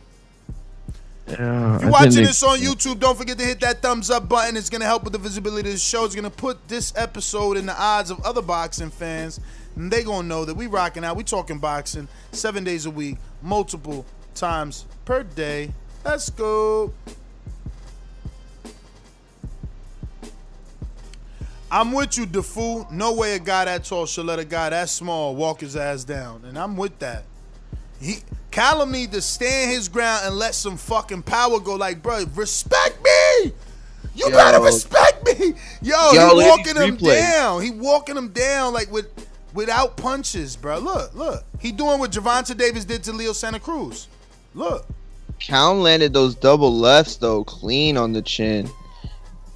Yeah, If you're watching this on YouTube, don't forget to hit that thumbs up button. It's gonna help with the visibility of the show. It's gonna put this episode in the odds of other boxing fans, and they gonna know that we rocking out. We talking boxing seven days a week, multiple times per day. Let's go. I'm with you, DeFoo. No way a guy that tall should let a guy that small walk his ass down, and I'm with that. He Callum need to stand his ground and let some fucking power go. Like, bro, respect me. You Yo. gotta respect me. Yo, Yo, he walking him down. He walking him down like with without punches, bro. Look, look. He doing what Gervonta Davis did to Leo Santa Cruz. Look. Count landed those double lefts though, clean on the chin.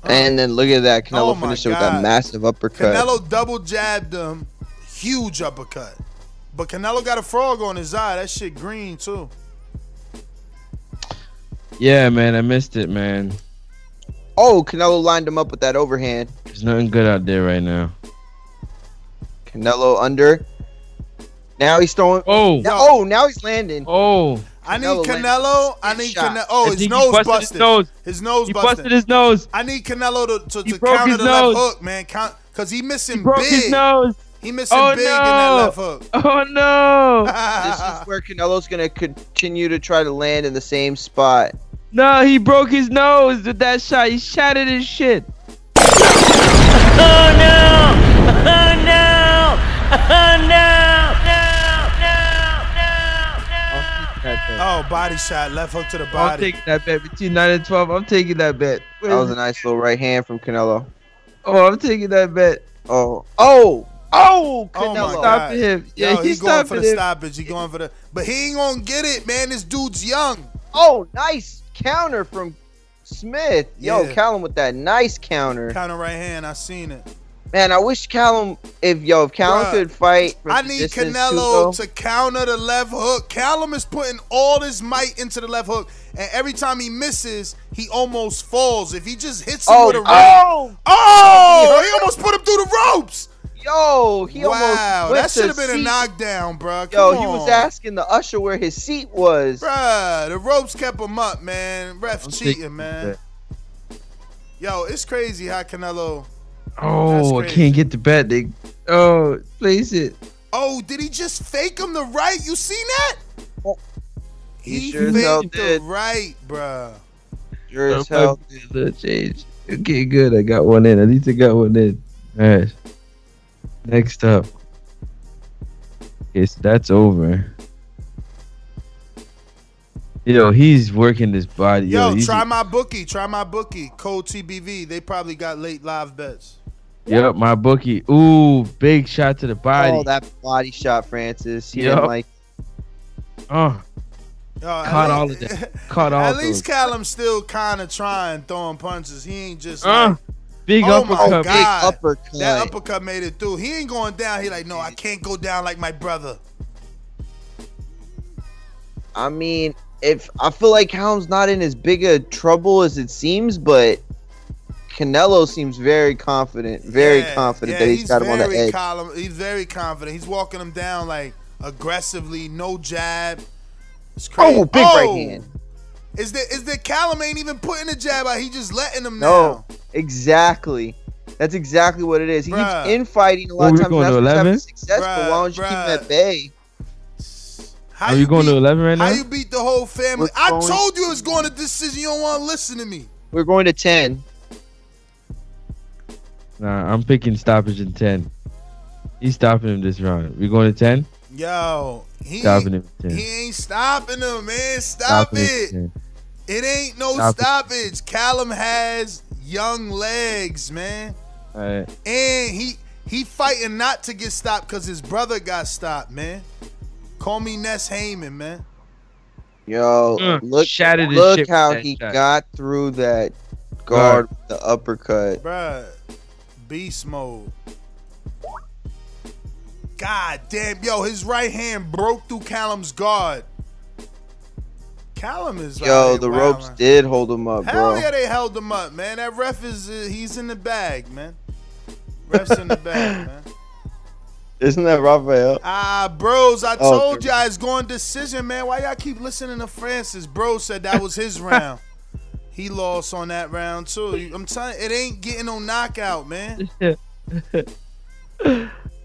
Uh, and then look at that. Canelo Oh my finished it with that massive uppercut. Canelo double jabbed him. Huge uppercut. But Canelo got a frog on his eye. That shit green too. Yeah, man, I missed it, man. Oh, Canelo lined him up with that overhand. There's nothing good out there right now. Canelo under. Now he's throwing. Oh, Now, oh, now he's landing. oh. I need Canelo landed I need shot. Canelo. Oh, his nose busted busted. his nose. His nose He busted. busted his nose. I need Canelo to, to, to counter his the nose. left hook, man. Count because he missing He broke big. his nose. He missing Oh, big in that left hook. Oh no! this is where Canelo's gonna continue to try to land in the same spot. no, he broke his nose with that shot. He shattered his shit. Oh no! Oh no! Oh no! Oh, body shot, left hook to the body. I'm taking that bet between nine and twelve. I'm taking that bet. That was a nice little right hand from Canelo. Oh, I'm taking that bet. Oh, oh, oh, Oh Canelo. my Stopping him. Yeah, Yo, he's he's going for the him. stoppage. He going for the, but he ain't gonna get it, man. This dude's young. Oh, nice counter from Smith. Yo, Yeah. Callum with that nice counter. Counter right hand. I seen it. Man, I wish Callum, if yo, if Callum Bruh, could fight. I need distance too, to counter the left hook. Callum is putting all his might into the left hook, and every time he misses, he almost falls. If he just hits him Oh, with a right, oh, oh, he almost put him through the ropes. yo, he wow, almost went that should have to been a knockdown, bro. Yo, Come he was asking the usher where his seat was. Bruh, the ropes kept him up, man. Ref I'm cheating, man. Yo, it's crazy how Canelo. Oh, I can't get the bet. They, oh, place it. Oh, did he just fake him the right? You seen that? Oh. He He sure as hell faked the did. right, bruh. Sure as I'm hell. about to do a little change. Okay, good. I got one in. At least I got one in. All right. Next up. Okay, so that's over. Yo, he's working this body. Yo, Yo, try my bookie. Try my bookie. Code TBV. They probably got late live bets. Yep, my bookie. Ooh, big shot to the body. Oh, that body shot, Francis. He Yup. didn't like. Oh, Yo, at caught all of that. Caught all of that. At least those. Callum's still kind of trying throwing punches. He ain't just Uh, like, big oh my uppercut. god, uppercut. that uppercut made it through. He ain't going down. He like, no, I can't go down like my brother. I mean, if I feel like Callum's not in as big a trouble as it seems, but Canelo seems very confident, very Yeah, confident yeah, that he's got him on the edge. column- he's very confident. He's walking him down like aggressively, no jab. It's crazy. Oh, big right oh! hand. Is there is there Callum ain't even putting a jab out? He just letting him know. No, now. exactly. That's exactly what it is. He Bruh. keeps infighting a lot What, of we times. going That's to what's having 11? success, but why don't you keep him at bay? How Are you going beat, to 11 right now? How now? you beat the whole family? We're I going- told you it was going to decision. You don't want to listen to me. We're going to 10. Nah, I'm picking stoppage in 10. He's stopping him this round. We going to 10? Yo, he Stopping him 10. he ain't stopping him, man. Stop Stopping it. in 10. It ain't no Stop it. stoppage. Callum has young legs, man. All right. And he he fighting not to get stopped because his brother got stopped, man. Call me Ness Heyman, man. Yo, Mm, look, shattered look how he shot. got through that guard with the uppercut. Bruh, beast mode. God damn, yo, his right hand broke through Callum's guard. Callum is Yo, like, the wildin'. ropes did hold him up, Hell bro. yeah, they held him up, man. That ref is uh, he's in the bag, man. Ref's in the bag, man. Isn't that Raphael? Ah, bros, I Oh, told y'all it's going decision, man. Why y'all keep listening to Francis? Bro said that was his round. He lost on that round too. I'm telling you, it ain't getting no knockout, man.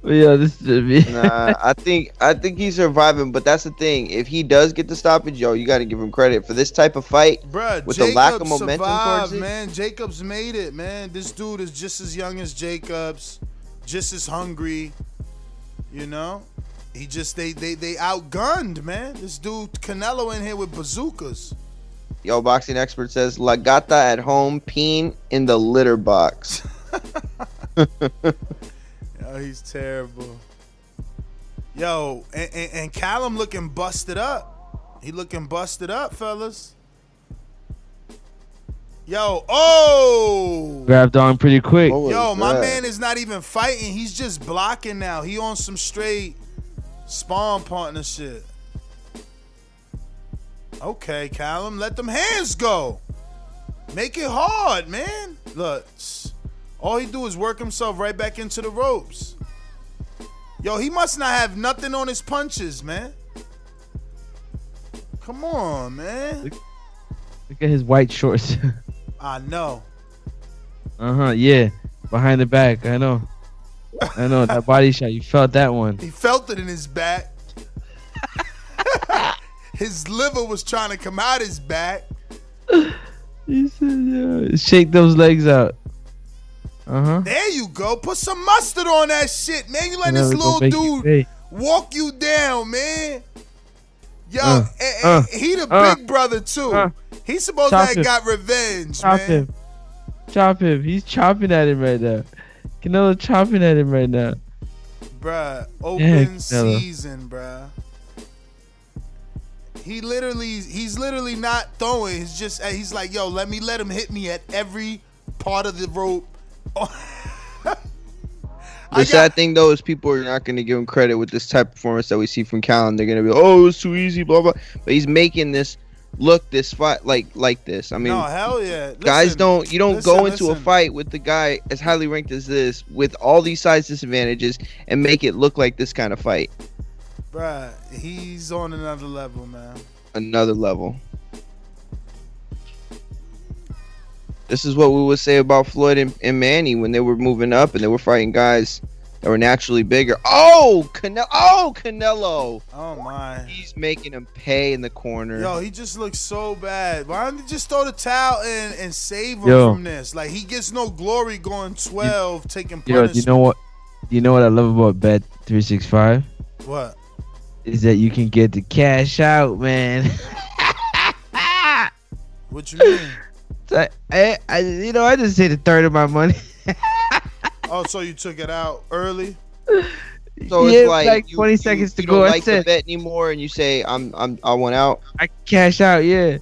Yeah, this is me. Nah, I think I think he's surviving, but that's the thing. If he does get the stoppage, yo, you got to give him credit for this type of fight. Bruh, With Jacobs the lack of momentum survived, towards it? man. Jacobs made it, man. This dude is just as young as Jacobs, just as hungry. You know, he just they they they outgunned, man. This dude Canelo in here with bazookas. Yo, boxing expert says La Gata at home, peen in the litter box. Oh, he's terrible. Yo, and, and, and Callum looking busted up. He looking busted up, fellas. Yo, oh! Grabbed on pretty quick. What was Yo, my that? man is not even fighting. He's just blocking now. He on some straight spawn partnership. Okay, Callum, let them hands go. Make it hard, man. Look, all he do is work himself right back into the ropes. Yo, he must not have nothing on his punches, man. Come on, man. Look at his white shorts. I know. uh huh. Yeah. Behind the back. I know. I know that body shot. You felt that one. He felt it in his back. his liver was trying to come out his back. He said, yeah. Shake those legs out. Uh huh. There you go. Put some mustard on that shit, man. You let this little make you dude walk you down, man. Yo, Uh, eh, eh, uh, he the uh, big brother too. uh. He's supposed to have him. got revenge, Chop man. him. Chop him. He's chopping at him right now. Canelo chopping at him right now. Bruh, open season, bruh. He literally, he's literally not throwing. He's just, eh, he's like, yo, let me let him hit me at every part of the rope. The sad thing though is people are not going to give him credit with this type of performance that we see from Callum. They're going to be, oh, it's too easy, blah blah. But he's making this look this fight like like this. I mean, no, hell yeah. guys don't you don't listen, go into a fight with the guy as highly ranked as this with all these size disadvantages and make it look like this kind of fight. Bruh, he's on another level, man. Another level. This is what we would say about Floyd and, and Manny when they were moving up and they were fighting guys that were naturally bigger. Oh, Canelo! Oh, Canelo! Oh my! He's making him pay in the corner. Yo, he just looks so bad. Why don't you just throw the towel in and save him Yo. from this? Like he gets no glory going twelve, taking Yo, punishment. you know what? You know what I love about Bet three six five What? Is that you can get the cash out, man. What you mean? So, I, I, you know, I just say the third of my money. oh, so you took it out early? So Yeah, it's like, like you- 20 you- seconds to you go, Don't that's like the bet anymore, and you say, "I'm, I'm, I want out." I cash out, yeah.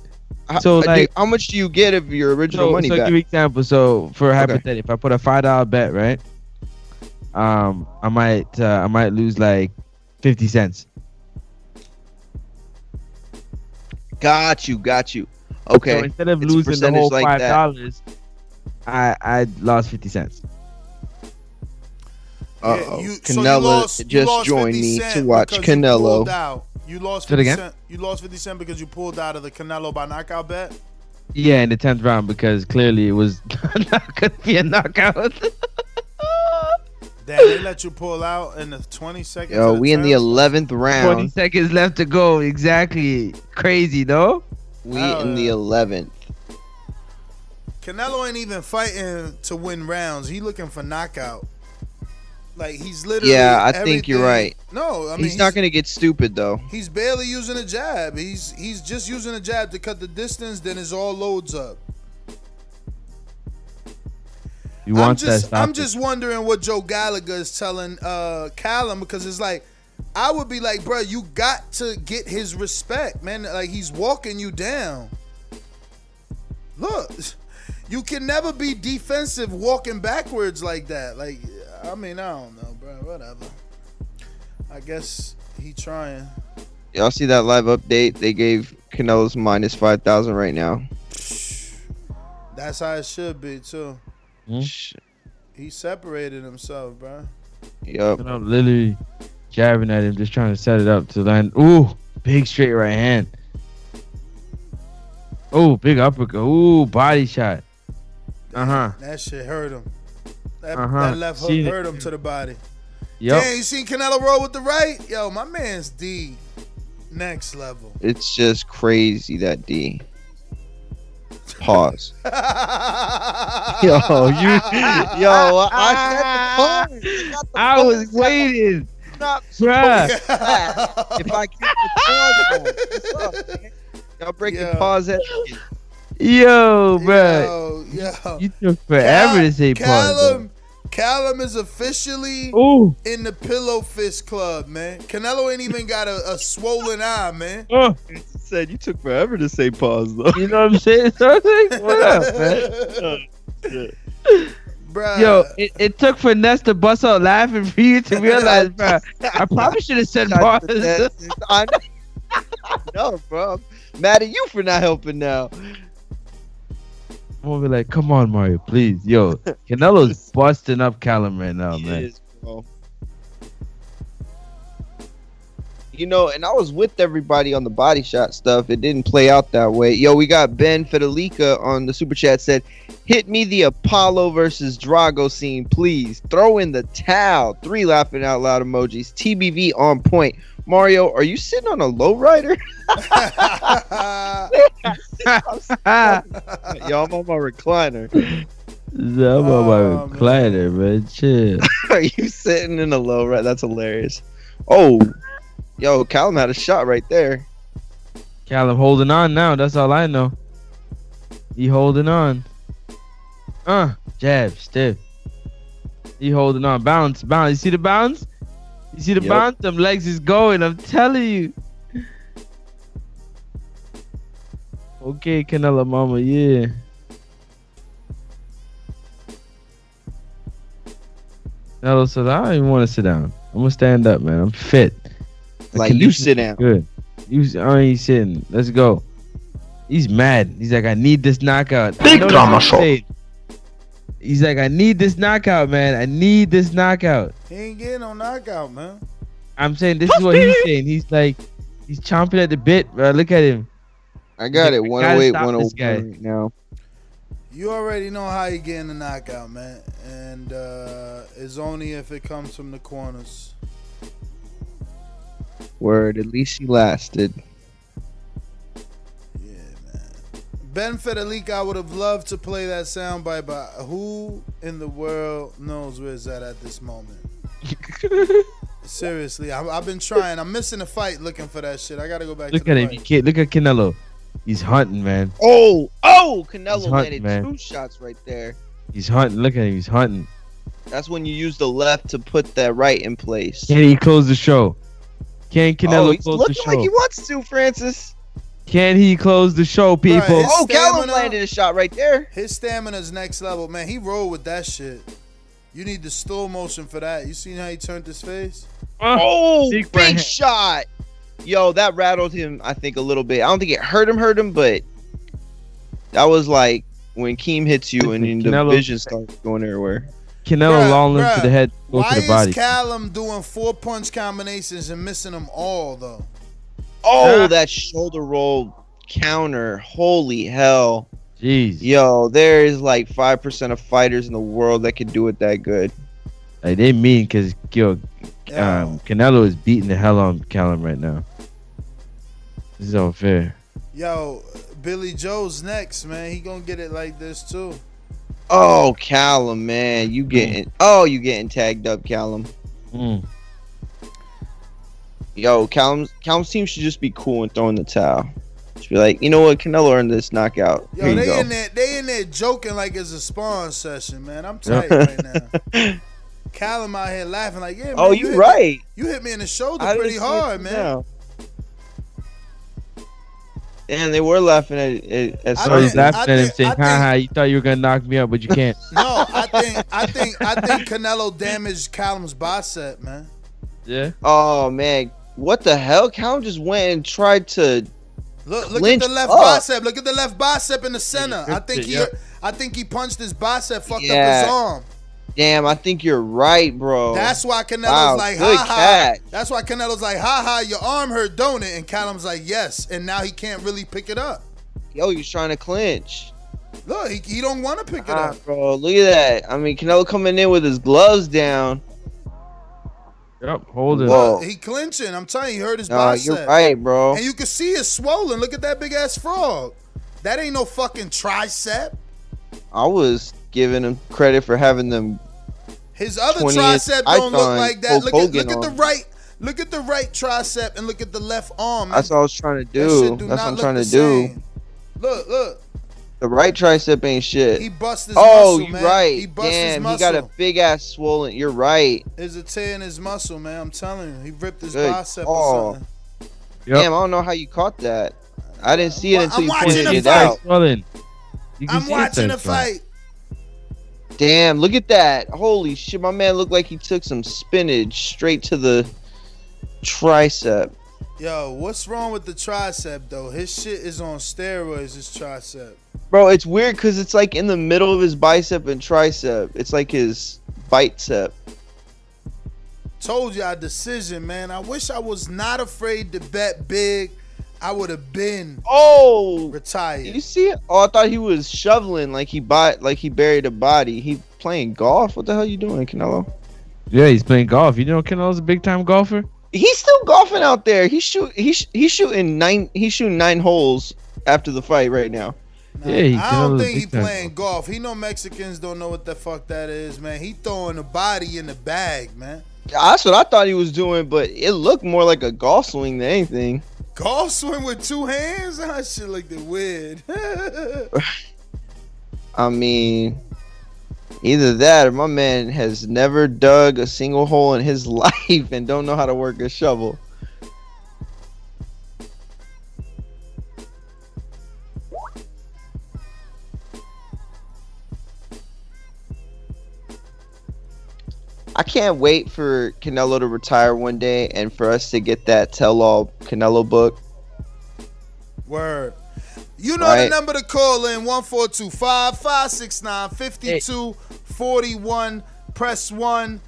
How- So uh, like, how much do you get of your original so, money so back? give you example. So for hypothetical, if I put a five dollar bet, right? Um, I might, uh, I might lose like fifty cents. Got you, got you. Okay. So instead of It's losing the whole like five dollars, I I lost fifty cents. Uh Yeah, oh. you- so you Canelo lost- you just lost joined me to watch because you Canelo. You lost 50 again? You lost 50 cent because you pulled out of the Canelo by knockout bet. Yeah, in the tenth round because clearly it was not gonna be a knockout. Damn, they let you pull out in the 20 seconds. Yo, we in the 11th round. Twenty seconds left to go. Exactly. Crazy, though. We Hell in the eleventh. Canelo ain't even fighting to win rounds. He looking for knockout. Like he's literally. Yeah, I think you're right. No, I mean he's not gonna get stupid though. He's barely using a jab. He's he's just using a jab to cut the distance. Then his all loads up. You I'm want just that? I'm just wondering what Joe Gallagher is telling uh Callum because it's like I would be like, bro, you got to get his respect, man. Like he's walking you down. Look, you can never be defensive walking backwards like that. Like, I mean, I don't know, bro. Whatever. I guess he trying. Y'all see that live update? They gave Canelo's minus five thousand right now. That's how it should be too. Hmm? He separated himself, bro. Yup. I'm literally jabbing at him, just trying to set it up to land. Ooh, big straight right hand. Oh, big uppercut. Ooh, body shot. Uh huh. That shit hurt him. That, Uh-huh. that left hook Seen hurt him to the body. Yep. Damn, you seen Canelo roll with the right? Yo, my man's D. Next level. It's just crazy that D. Pause. Yo, you. Yo, I said the pause. I was waiting. Bruh. if I keep the pause on, what's up, man? Y'all breaking Yeah. pause at Yo, bruh. Yo, yo. You took forever to say pause. Callum, Callum is officially Ooh. in the pillow fist club, man. Canelo ain't even got a, a swollen eye, man. Oh, Said you took forever to say pause though. you know what I'm saying? So I was like, what up, man? Bruh. Yo, it, it took for Ness to bust out laughing for you to realize, bro. I probably should have said pause. I know, no, bro. I'm mad at you for not helping now. I'm gonna be like, come on, Mario, please. Yo, Canelo's busting up Callum right now, He man. is, You know, and I was with everybody on the body shot stuff. It didn't play out that way. Yo, we got Ben Federica on the super chat said, "Hit me the Apollo versus Drago scene, please. Throw in the towel." Three laughing out loud emojis. TBV on point. Mario, are you sitting on a lowrider? Yo, I'm on my recliner. I'm on my oh, recliner, man. Chill. Are you sitting in a lowrider? That's hilarious. Oh, yo, Callum had a shot right there. Callum holding on now. That's all I know. He holding on. Uh, jab, stiff. He holding on. Bounce, bounce. You see the bounce? You see the Yep. bounce? Them legs is going. I'm telling you. Okay, Canelo Mama, yeah. Canelo said, I don't even want to sit down. I'm gonna stand up, man. I'm fit. The Like, you sit down. Good. You I ain't sitting. Let's go. He's mad. He's like, I need this knockout. Big drama show. saying. He's like, I need this knockout, man. I need this knockout. He ain't getting no knockout, man. I'm saying this is what he's saying. He's like, he's chomping at the bit, bro. Look at him. I got it. We 108, gotta stop this 101 right now. You already know how you're getting the knockout, man. And uh, it's only if it comes from the corners. Word. At least he lasted. Yeah, man. Ben Federica, I would have loved to play that soundbite, but who in the world knows where it's at at this moment? Seriously, I, I've been trying. I'm missing a fight looking for that shit. I gotta go back Look to at the him. fight. You can't, look at Canelo. He's hunting, man. Oh, oh, Canelo He's hunting, landed man. two shots right there. He's hunting. Look at him. He's hunting. That's when you use the left to put that right in place. Can he close the show? Can Canelo oh, he's close the looking show? like he wants to, Francis. Can he close the show, people? His Oh, Callum stamina- landed a shot right there. His stamina's next level, man. He rolled with that shit. You need the slow motion for that. You seen how he turned his face? Uh, oh, big big, right shot. Yo, that rattled him, I think, a little bit. I don't think it hurt him, hurt him, but that was like when Keem hits you and then the vision starts going everywhere. Canelo Bruh, long limb to the head, go Why to the body. Why is Callum doing four punch combinations and missing them all though? Oh, that shoulder roll counter. Holy hell. Jeez. Yo, there is like 5% of fighters in the world that can do it that good. Like, they mean because yo, um, Canelo is beating the hell on Callum right now. This is unfair. Yo, Billy Joe's next, man. He gonna get it like this too. Oh, Callum, man. You getting Oh, you getting tagged up, Callum. Mm. Yo, Callum Callum's team should just be cool and throwing the towel. Just be like, you know what, Canelo earned this knockout. Yo, Here you they go. in there, they in there joking like it's a spawn session, man. I'm tight right now. Callum out here laughing like, yeah, man. Oh, you you right. Me, you hit me in the shoulder I pretty hard, man. now. And they were laughing at at, at So he's laughing I at him saying, "Ha think- haha, you thought you were going to knock me out, but you can't. No, I think, I think, I think Canelo damaged Callum's bicep, man. yeah. Oh man, what the hell? Callum just went and tried to. Look, look at the left up. bicep. Look at the left bicep in the center. I gripped think it, he, yeah. I think he punched his bicep, fucked up his arm. Damn, I think you're right, bro. That's why Canelo's Wow, like, good ha ha. That's why Canelo's like, ha ha, your arm hurt, don't it? And Callum's like, yes. And now he can't really pick it up. Yo, he's trying to clinch. Look, he, he don't want to pick it Ah, up. bro, look at that. I mean, Canelo coming in with his gloves down. Yep, hold it. Whoa. He clinching. I'm telling you, he hurt his Nah, bicep. you're right, bro. And you can see it's swollen. Look at that big ass frog. That ain't no fucking tricep. I was giving him credit for having them. His other 20 tricep don't look like that. Look at, look at the right. Look at the right tricep and look at the left arm. That's what I was trying to That shit do. do That's not what I'm look trying the to do. same. Look, look. The right tricep ain't shit. He bust his oh, muscle, you're man. right. He bust his Damn, he got a big ass swollen. You're right. There's a tear in his muscle, man. I'm telling you. He ripped his Good bicep call. or something. Yep. Damn, I don't know how you caught that. I didn't see it Well, until I'm you watching pointed the it out. Swelling. You can I'm see it watching the fight. Damn, look at that. Holy shit, my man looked like he took some spinach straight to the tricep. Yo, what's wrong with the tricep though? His shit is on steroids. His tricep. Bro, it's weird because it's like in the middle of his bicep and tricep. It's like his bicep. Told y'all decision, man. I wish I was not afraid to bet big. I would have been Oh, retired. you see it? Oh, I thought he was shoveling like he bought like he buried a body. He playing golf. What the hell you doing, Canelo? Yeah, he's playing golf. You know, Canelo's a big time golfer. He's still golfing out there. He's shoot he's he's shooting nine he's shooting nine holes after the fight right now. Yeah, he, I don't think he big time playing golf. He know Mexicans don't know what the fuck that is, man. He throwing a body in the bag, man. That's what I thought he was doing, but it looked more like a golf swing than anything. Golf swing with two hands? That shit looked weird. I mean, either that or my man has never dug a single hole in his life and don't know how to work a shovel. Can't wait for Canelo to retire one day and for us to get that tell all Canelo book. Word. You know the number to call in 1425 569 5241. Press 1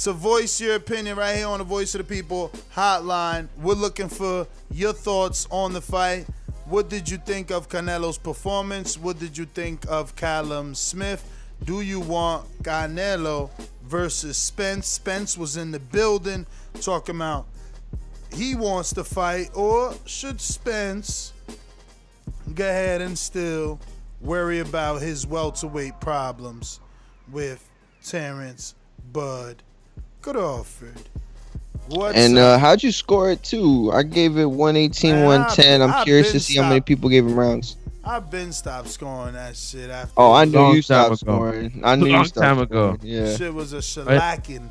to voice your opinion right here on the Voice of the People hotline. We're looking for your thoughts on the fight. What did you think of Canelo's performance? What did you think of Callum Smith? Do you want Canelo versus Spence? Spence was in the building talking about he wants to fight, or should Spence go ahead and still worry about his welterweight problems with Terrence Bud Crawford? What's and uh, how'd you score it too? I gave it 118, Man, 110. I'm I've curious to see how many people gave him rounds. I've been stopped scoring that shit after. Oh, I knew Long you stopped scoring. I knew Long you stopped time ago. scoring. Yeah. Shit was a shellacking.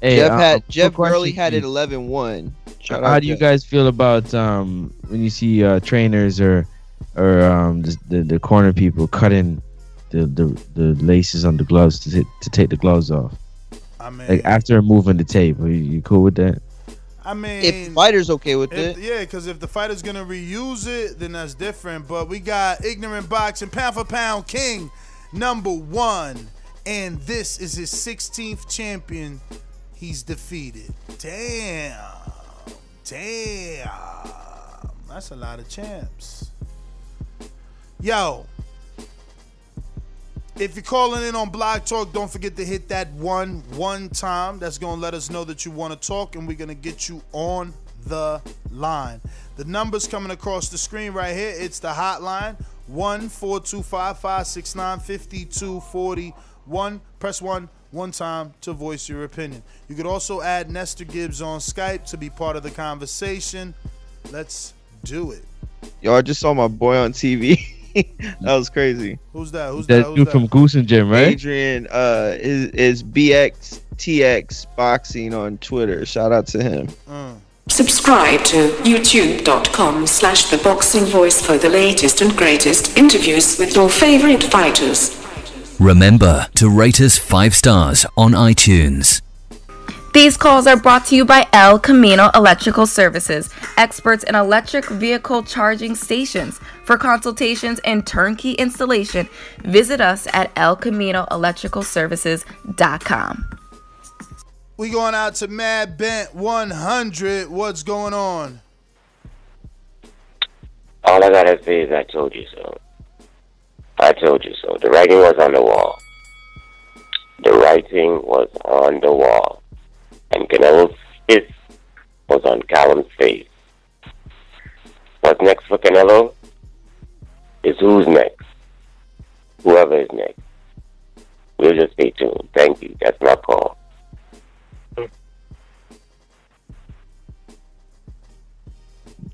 Hey, Jeff uh, had quick Jeff question Gurley had it you. 11-1. Shout How out do you guys feel about um when you see uh, trainers or or um the, the the corner people cutting the, the the laces on the gloves to t- to take the gloves off? I mean, Like after removing the tape, are you, you cool with that? I mean, If the fighter's okay with If- it, yeah, because if the fighter's gonna reuse it, then that's different. But we got ignorant boxing pound for pound king number one, and this is his 16th champion. He's defeated. Damn, damn, that's a lot of champs. Yo, if you're calling in on Blog Talk, don't forget to hit that one one time. That's gonna let us know that you want to talk, and we're gonna get you on the line. The numbers coming across the screen right here. It's the hotline one four two five five six nine fifty two forty one. Press one one time to voice your opinion. You could also add Nestor Gibbs on Skype to be part of the conversation. Let's do it. yo, I just saw my boy on TV. that was crazy. Who's that? Who's that? That Who's dude that? from Goose and Jim, right? Adrian uh is is BXTX boxing on Twitter. Shout out to him. Mm. Subscribe to youtube.com slash the boxing voice for the latest and greatest interviews with your favorite fighters. Remember to rate us 5 stars on iTunes. These calls are brought to you by El Camino Electrical Services, experts in electric vehicle charging stations. For consultations and turnkey installation, visit us at elcaminoelectricalservices.com. We going out to Mad Bent 100. What's going on? All I gotta say is I told you so. I told you so. The writing was on the wall. The writing was on the wall. And Canelo's fist was on Callum's face. What's next for Canelo is who's next. Whoever is next. We'll just stay tuned. Thank you. That's my call.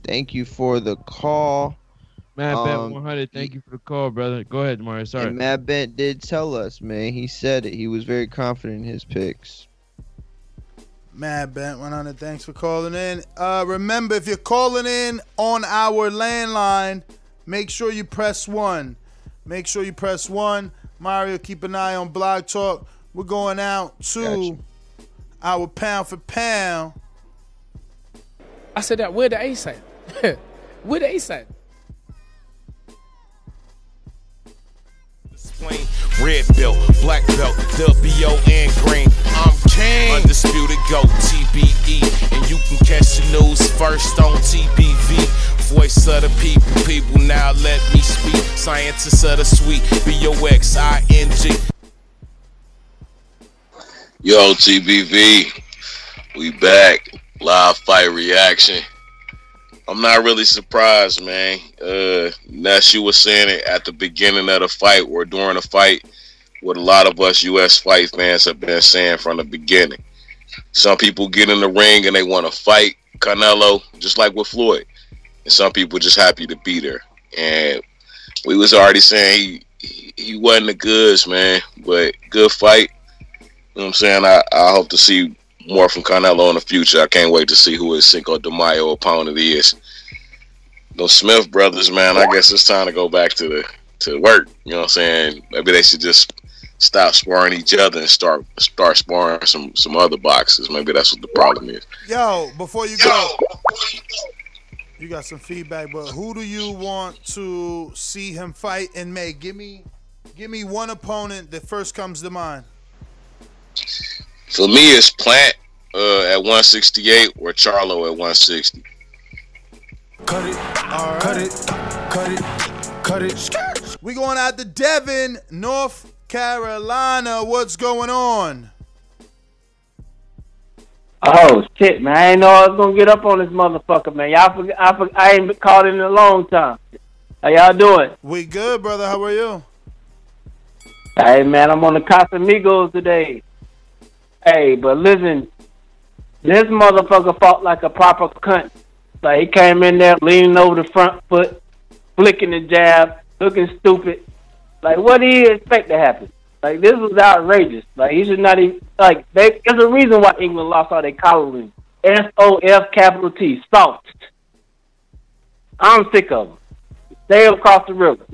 Thank you for the call. Matt Bet Um, 100. Thank you for the call, brother. Go ahead, Mario. Sorry. And Matt Bent did tell us, man. He said it. He was very confident in his picks. Mad Bent 100. Thanks for calling in. Uh, remember, if you're calling in on our landline, make sure you press one. Make sure you press one. Mario, keep an eye on Blog Talk. We're going out to our pound for pound. I said that. Where the ace at? Where the ace at? Red belt, black belt, WO and green. I'm king, undisputed go TBE, and you can catch the news first on TBV. Voice of the people, people now let me speak. Scientists of the sweet, B O X I N G. Yo, TBV, we back. Live fight reaction. I'm not really surprised, man. Uh, Ness, you were saying it at the beginning of the fight or during the fight, what a lot of us U.S. fight fans have been saying from the beginning. Some people get in the ring and they want to fight Canelo, just like with Floyd, and some people just happy to be there. And we was already saying he he, he wasn't the goods, man, but good fight. You know what I'm saying? I, I hope to see more from Canelo in the future. I can't wait to see who his Cinco de Mayo opponent is. Those Smith brothers, man, I guess it's time to go back to the to work. You know what I'm saying? Maybe they should just stop sparring each other and start start sparring some some other boxes. Maybe that's what the problem is. Yo, before you go, you got some feedback, but who do you want to see him fight in May? Give me, give me one opponent that first comes to mind. For me, it's Plant uh, at 168 or Charlo at 160. Cut it, cut it, cut it, cut it. We going out to Devon, North Carolina. What's going on? Oh shit, man! I ain't know I was gonna get up on this motherfucker, man. Y'all, forget, I, forget, I ain't been called in a long time. How y'all doing? We good, brother. How are you? Hey, man, I'm on the Casamigos today. Hey, but listen, this motherfucker fought like a proper cunt. Like he came in there leaning over the front foot, flicking the jab, looking stupid. Like what do you expect to happen? Like this was outrageous. Like he should not even like they, there's a reason why England lost all their colonies. S O F capital T soft. I'm sick of them. Stay across the river,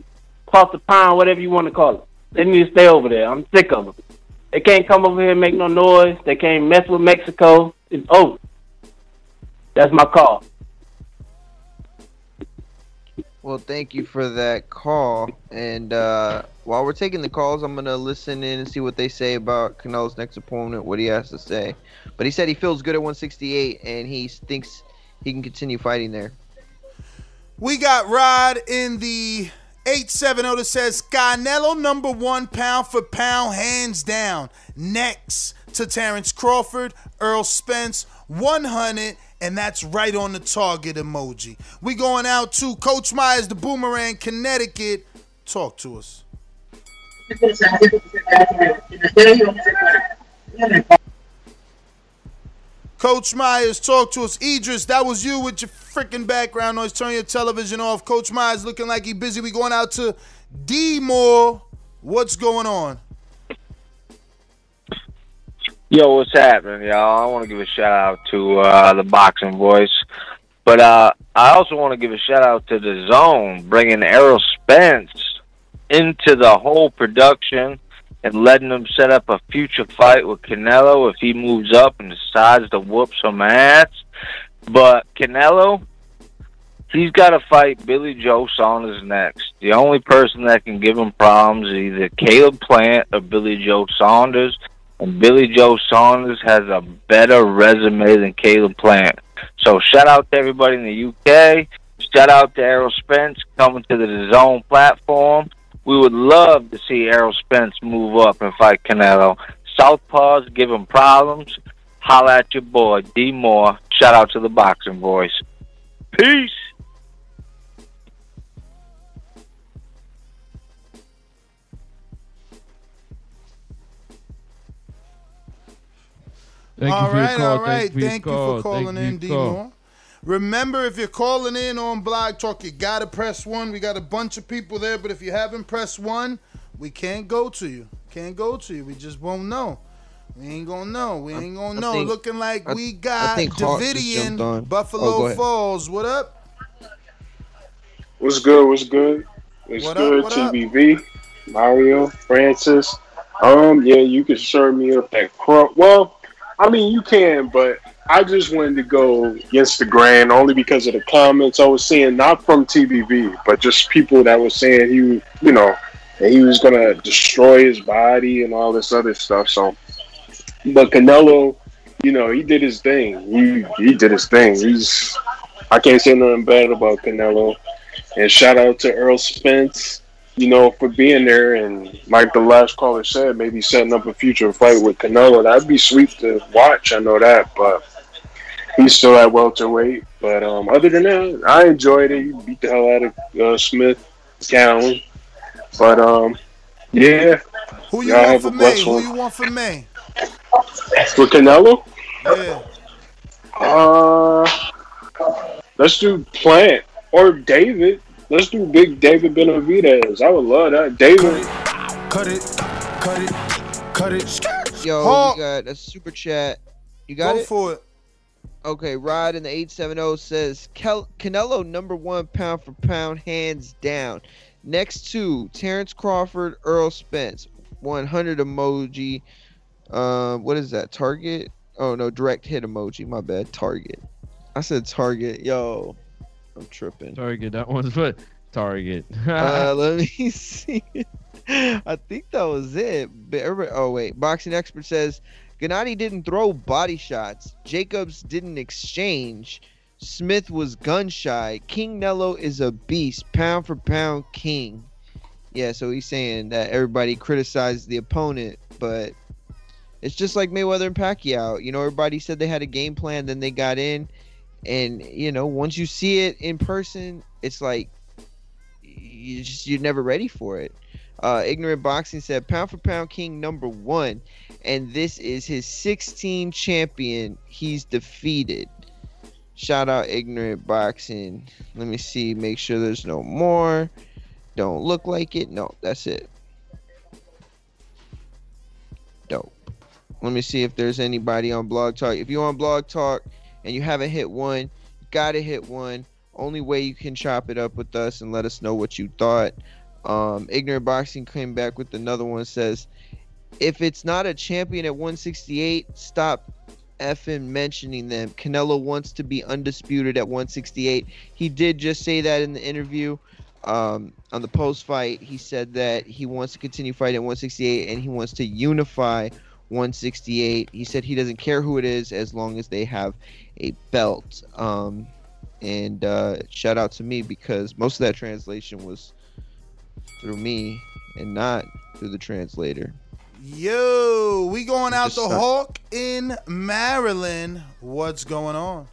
across the pond, whatever you want to call it. They need to stay over there. I'm sick of them. They can't come over here and make no noise. They can't mess with Mexico. It's over. That's my call. Well, thank you for that call. And uh, while we're taking the calls, I'm gonna listen in and see what they say about Canelo's next opponent, what he has to say. But he said he feels good at 168, and he thinks he can continue fighting there. We got Rod in the 870 that says Canelo number one pound for pound, hands down. Next to Terrence Crawford, Errol Spence, 100, and that's right on the target emoji. We going out to Coach Myers, the Boomerang, Connecticut. Talk to us. Coach Myers, talk to us. Idris, that was you with your freaking background noise. Turn your television off. Coach Myers looking like he busy. We going out to D Moore. What's going on? Yo, what's happening, y'all? I want to give a shout out to uh, the Boxing Voice, but uh, I also want to give a shout out to DAZN, bringing Errol Spence into the whole production and letting him set up a future fight with Canelo if he moves up and decides to whoop some ass. But Canelo, he's got to fight Billy Joe Saunders next. The only person that can give him problems is either Caleb Plant or Billy Joe Saunders. And Billy Joe Saunders has a better resume than Caleb Plant. So shout out to everybody in the UK. Shout out to Errol Spence coming to DAZN platform. We would love to see Errol Spence move up and fight Canelo. Southpaws give him problems. Holla at your boy, D Moore. Shout out to the Boxing Voice. Peace. Thank all you right, all right. Thank you for Thank you call. for calling Thank in, for D. Moore. Remember, if you're calling in on Blog Talk, you gotta press one. We got a bunch of people there, but if you haven't pressed one, we can't go to you. Can't go to you. We just won't know. We ain't gonna know. We ain't gonna I know. think- Looking like I- we got think Hawk just Davidian, jumped on. Oh, Buffalo go. Falls. What up? What's good? What's good? What's What up, good? what up? TBV, Mario, Francis. Um, yeah, you can serve me up that crump. Well, I mean, you can, but I just wanted to go against the grain only because of the comments I was seeing, not from TBV, but just people that were saying he, you know, and he was gonna destroy his body and all this other stuff. So, but Canelo, you know, he did his thing. He he did his thing. He's I can't say nothing bad about Canelo. And shout out to Errol Spence, you know, for being there. And like the last caller said, maybe setting up a future fight with Canelo. That'd be sweet to watch. I know that, but he's still at welterweight. But um, other than that, I enjoyed it. He beat the hell out of uh, Smith, Cowan. But um, yeah. Who you Y'all want for blessed Who you want for May? For Canelo, Yeah. uh, let's do Plant or David. Let's do Big David Benavidez. I would love that. David. Cut it, cut it, cut it. Yo, Hawk. we got a super chat. You got Go it? for it. Okay, Rod in the 870 says Kel- Canelo number one pound for pound, hands down. Next two, Terrence Crawford, Errol Spence. 100 emoji. Um, what is that? Target? Oh no, direct hit emoji. My bad. Target. I said target. Yo, I'm tripping. Target. That one's what? Target. uh, let me see. I think that was it. But oh wait, boxing expert says Gennady didn't throw body shots. Jacobs didn't exchange. Smith was gun shy. King Nello is a beast, pound for pound king. Yeah, so he's saying that everybody criticized the opponent, but it's just like Mayweather and Pacquiao. You know, everybody said they had a game plan, then they got in, and you know, once you see it in person, it's like you just you're never ready for it. Uh, Ignorant Boxing said pound for pound king number one, and this is his 16 champion. He's defeated. Shout out Ignorant Boxing. Let me see, make sure there's no more. Don't look like it. No, that's it. Dope. Let me see if there's anybody on Blog Talk. If you're on Blog Talk and you haven't hit one, gotta hit one. Only way you can chop it up with us and let us know what you thought. Um, Ignorant Boxing came back with another one. Says, if it's not a champion at 168, stop effing mentioning them. Canelo wants to be undisputed at 168. He did just say that in the interview. Um, on the post fight, he said that he wants to continue fighting at 168 and he wants to unify 168. He said he doesn't care who it is as long as they have a belt. Um, and uh, shout out to me because most of that translation was through me and not through the translator. Yo, we going out Just the. Hawk in Maryland. What's going on?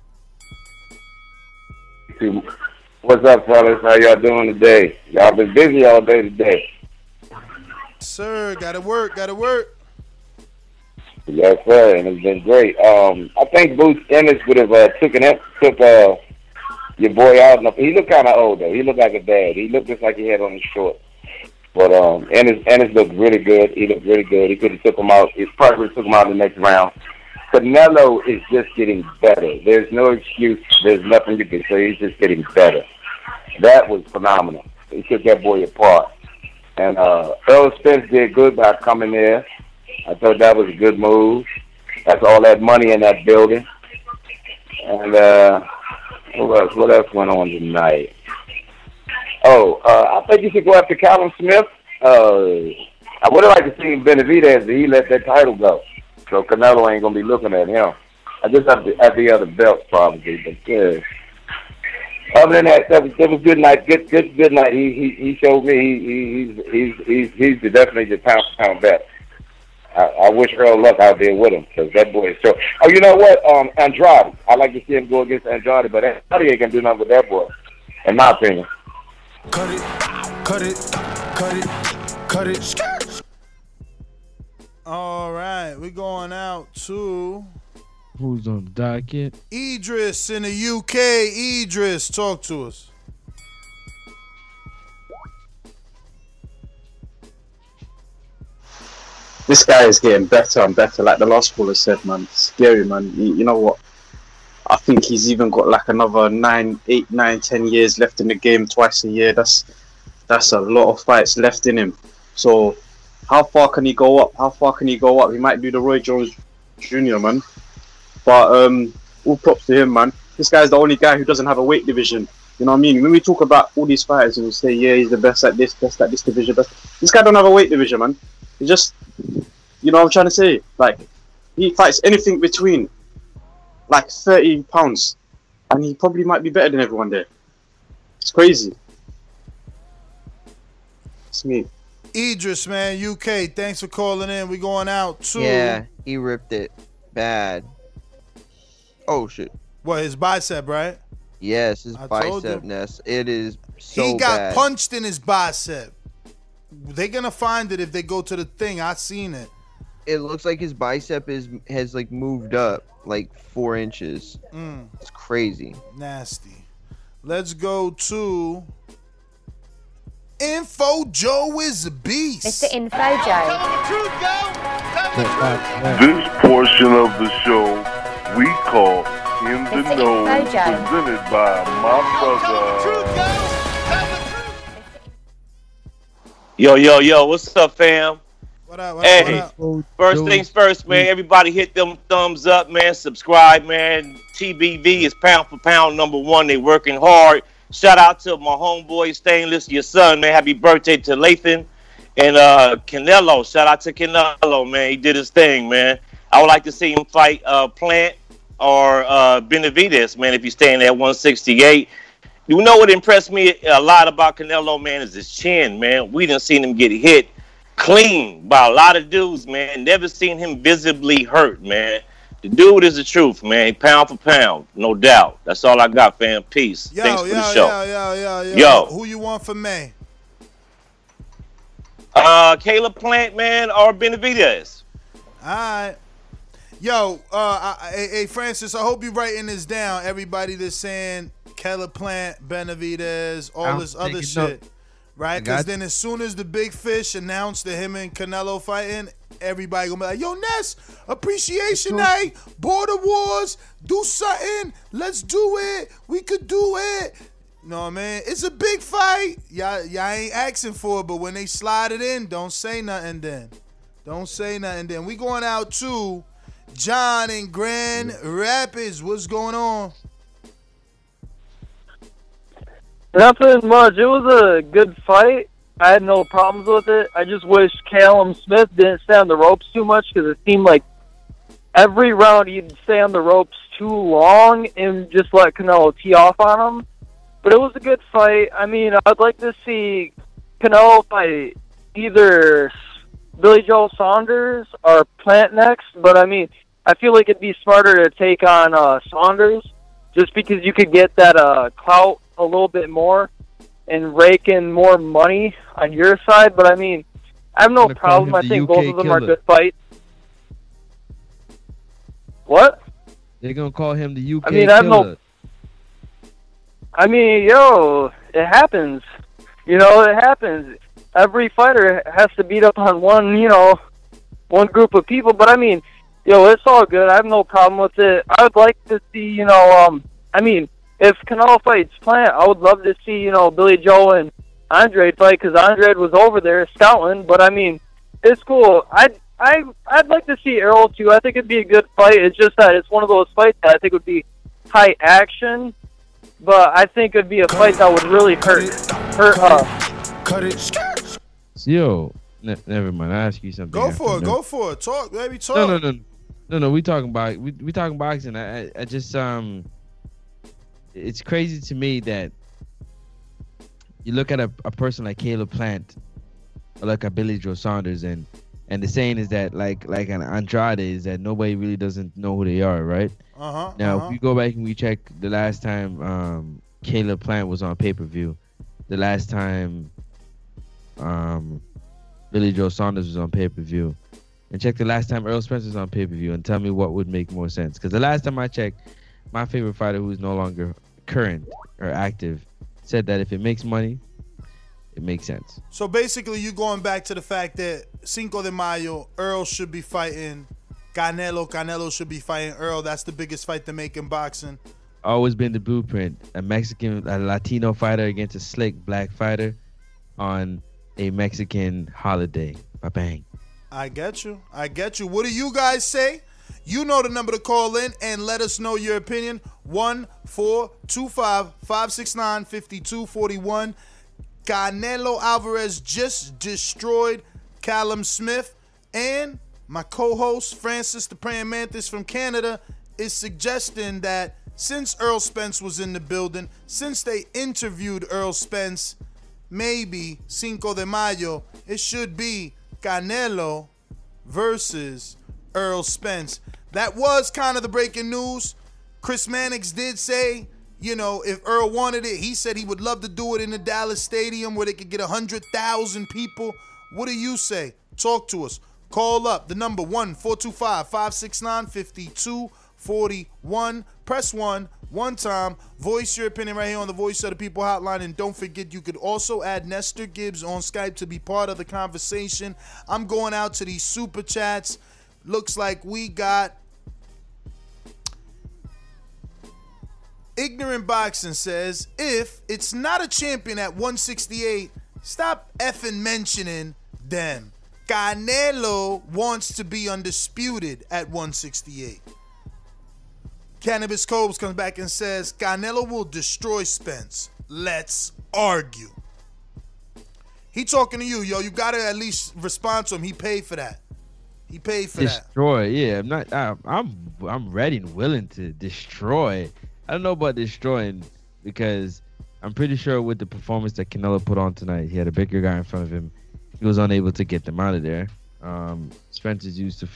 What's up, fellas? How y'all doing today? Y'all been busy all day today. Sir, gotta work, gotta work. Yes, sir, and it's been great. Um, I think Boots Ennis would have uh, took an took uh, your boy out. enough. He looked kind of old though. He looked like a dad. He looked just like he had on his shorts. But um, Ennis Ennis looked really good. He looked really good. He could have took him out. He probably took him out the next round. Canelo is just getting better. There's no excuse. There's nothing you can say. He's just getting better. That was phenomenal. He took that boy apart. And uh, Errol Spence did good by coming there. I thought that was a good move. That's all that money in that building. And uh, what else? What else went on tonight? Oh, uh, I think you should go after Callum Smith. Uh, I would have liked to see Benavidez, but he let that title go. So Canelo ain't gonna be looking at him. I just have the, at the other belts probably, but yeah. Other than that, that was that was good night. Good good good night. He he he showed me he, he he's he's he's he's definitely the pound pound bet. I, I wish Errol luck out there with him because that boy is so. Oh, you know what? Um, Andrade. I like to see him go against Andrade, but Andrade ain't gonna do nothing with that boy, in my opinion. Cut it, cut it, cut it, cut it. All right, we going out to Who's on the docket? Idris in the UK. Idris, talk to us. This guy is getting better and better. Like the last caller said, man, scary, man. You, you know what? I think he's even got like another nine, eight, nine, ten years left in the game. Twice a year. That's that's a lot of fights left in him. So, how far can he go up? How far can he go up? He might do the Roy Jones Jr. man. But um, all props to him, man. This guy's the only guy who doesn't have a weight division. You know what I mean? When we talk about all these fighters and we say, yeah, he's the best at this, best at this division, best. This guy don't have a weight division, man. He just, you know what I'm trying to say? Like, he fights anything between like 30 pounds, and he probably might be better than everyone there. It's crazy. It's me. Idris, man, UK. Thanks for calling in. We going out too. Yeah, he ripped it bad. Oh shit. What his bicep, right? Yes, his I bicep you. It is so he got bad. punched in his bicep. They gonna find it if they go to the thing. I seen it. It looks like his bicep is has like moved up like four inches. Mm, It's crazy. nasty. Let's go to Info Joe is a beast. Mr. Info Joe. This portion of the show we call In the Mr. Know, Info presented by my brother. Yo, yo, yo, what's up, fam? What up, what hey, up, what first things first, man. Everybody hit them thumbs up, man. Subscribe, man. TBV is pound for pound number one. They working hard. Shout out to my homeboy Stainless, your son, man. Happy birthday to Lathan. And uh Canelo. Shout out to Canelo, man. He did his thing, man. I would like to see him fight uh Plant or uh Benavidez, man, if he's staying at 168. You know what impressed me a lot about Canelo, man, is his chin, man. We didn't see him get hit clean by a lot of dudes, man. Never seen him visibly hurt, man. The dude is the truth, man. Pound for pound, no doubt. That's all I got, fam. Peace. Yo, Thanks for yo, the show. yo, yo, yo, yo, Yo. Who you want for May? Uh, Caleb Plant, man, or Benavidez. All right. Yo, uh, I, I- hey, Francis, I hope you're writing this down. Everybody that's saying Caleb Plant, Benavidez, all this other shit. note. Right? Because then as soon as the big fish announced that him and Canelo fighting, everybody gonna be like, yo, Ness, appreciation night, eh? border wars, do something, let's do it, we could do it. know what I mean? It's a big fight. Y'all, y'all ain't asking for it, but when they slide it in, don't say nothing then. Don't say nothing then. We going out to John in Grand Rapids. What's going on? Nothing much. It was a good fight. I had no problems with it. I just wish Callum Smith didn't stay on the ropes too much because it seemed like every round he'd stay on the ropes too long and just let Canelo tee off on him. But it was a good fight. I mean, I'd like to see Canelo fight either Billy Joe Saunders or Plant next. But I mean, I feel like it'd be smarter to take on uh, Saunders just because you could get that uh, clout a little bit more and rake in more money on your side. But I mean, I have no problem. I think UK both of them are good fights. What? They're gonna call him the UK I mean, I have no- I mean, yo, it happens. You know, it happens. Every fighter has to beat up on one, you know, one group of people. But I mean, yo, it's all good. I have no problem with it. I would like to see, you know, um, I mean, if Canelo fights Plant, I would love to see, you know, Billy Joe and Andre fight because Andre was over there scouting. But I mean, it's cool. I'd I I'd like to see Errol too. I think it'd be a good fight. It's just that it's one of those fights that I think would be high action, but I think it'd be a fight that would really hurt hurt uh Cut it. Yo, ne- never mind. I ask you something. Go for it. no? Go for it. Talk, baby. Talk. No, no, no, no, no. We talking about we we talking boxing. I I, I just um, it's crazy to me that you look at a, a person like Caleb Plant, or like a Billy Joe Saunders, and and the saying is that like like an Andrade is that nobody really doesn't know who they are, right? Uh huh. Now, uh-huh. if we go back and we check the last time um, Caleb Plant was on pay per view, the last time um, Billy Joe Saunders was on pay per view, and check the last time Errol Spence was on pay per view, and tell me what would make more sense. Because the last time I checked, my favorite fighter who is no longer current or active said that if it makes money, it makes sense. So basically, you going back to the fact that Cinco de Mayo, Errol should be fighting Canelo. Canelo should be fighting Errol. That's the biggest fight to make in boxing. Always been the blueprint: a Mexican, a Latino fighter against a slick black fighter on a Mexican holiday. Ba bang. I get you. I get you. What do you guys say? You know the number to call in and let us know your opinion. 1 425 569 5241. Canelo Alvarez just destroyed Callum Smith. And my co host, Francis the Praying Mantis from Canada, is suggesting that since Errol Spence was in the building, since they interviewed Errol Spence, maybe Cinco de Mayo, it should be Canelo versus Errol Spence. That was kind of the breaking news. Chris Mannix did say, you know, if Errol wanted it, he said he would love to do it in the Dallas Stadium where they could get 100,000 people. What do you say? Talk to us. Call up the number 1 425 569 5241. Press 1 one time. Voice your opinion right here on the Voice of the People hotline. And don't forget, you could also add Nestor Gibbs on Skype to be part of the conversation. I'm going out to these super chats. Looks like we got Ignorant Boxing says, if it's not a champion at 168, stop effing mentioning them. Canelo wants to be undisputed at 168. Cannabis Cobes comes back and says, Canelo will destroy Spence. Let's argue. He talking to you, yo. You gotta at least respond to him. He paid for that. He paid for that. destroy. Yeah, I'm not. I'm I'm ready and willing to destroy. I don't know about destroying because I'm pretty sure with the performance that Canelo put on tonight, he had a bigger guy in front of him. He was unable to get them out of there. Um, Spencer's used to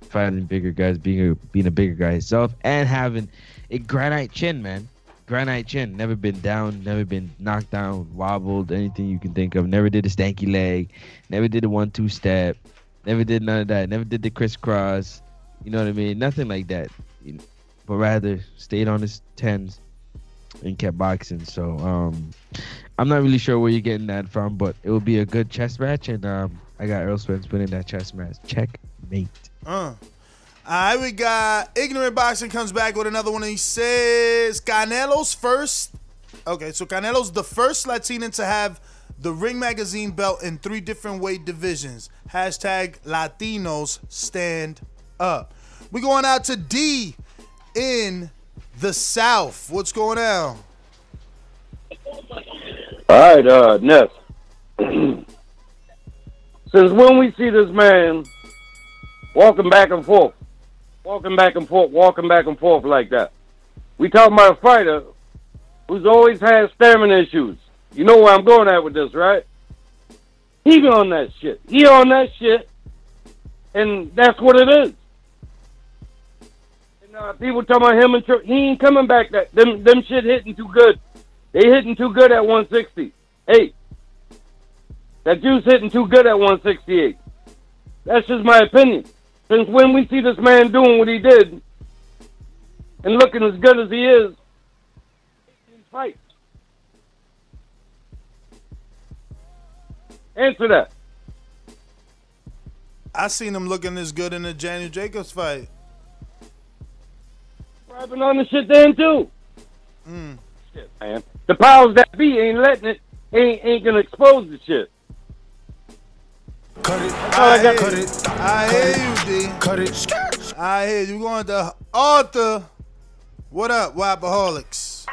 fighting bigger guys, being a being a bigger guy himself, and having a granite chin, man. Granite chin. Never been down, never been knocked down, wobbled, anything you can think of. Never did a stanky leg. Never did a one-two step. Never did none of that. Never did the crisscross. You know what I mean? Nothing like that. But rather stayed on his tens and kept boxing. So um, I'm not really sure where you're getting that from, but it will be a good chess match, and um, I got Errol Spence winning that chess match. Checkmate. Uh. All right, we got Ignorant Boxing comes back with another one. He says Canelo's first. Okay, so Canelo's the first Latino to have the Ring Magazine belt in three different weight divisions. Hashtag Latinos stand up. We going out to D in the South. What's going on? All right, uh, Ness. Since when we see this man walking back and forth, walking back and forth, walking back and forth like that, we talking about a fighter who's always had stamina issues. You know where I'm going at with this, right? He on that shit. He on that shit, and that's what it is. And uh, people talking about him and Tri- he ain't coming back. That them them shit hitting too good. They hitting too good at 160. Hey, that juice hitting too good at 168. That's just my opinion. Since when we see this man doing what he did and looking as good as he is, fight. Answer that. I seen him looking this good in the Daniel Jacobs fight. Rapping on the shit then too. Mm. Shit, man. The powers that be ain't letting it. Ain't ain't gonna expose the shit. Cut it. That's all I got. Cut it. I hear you, D. Cut it. I hear you. Going to Arthur. What up, Wapaholics?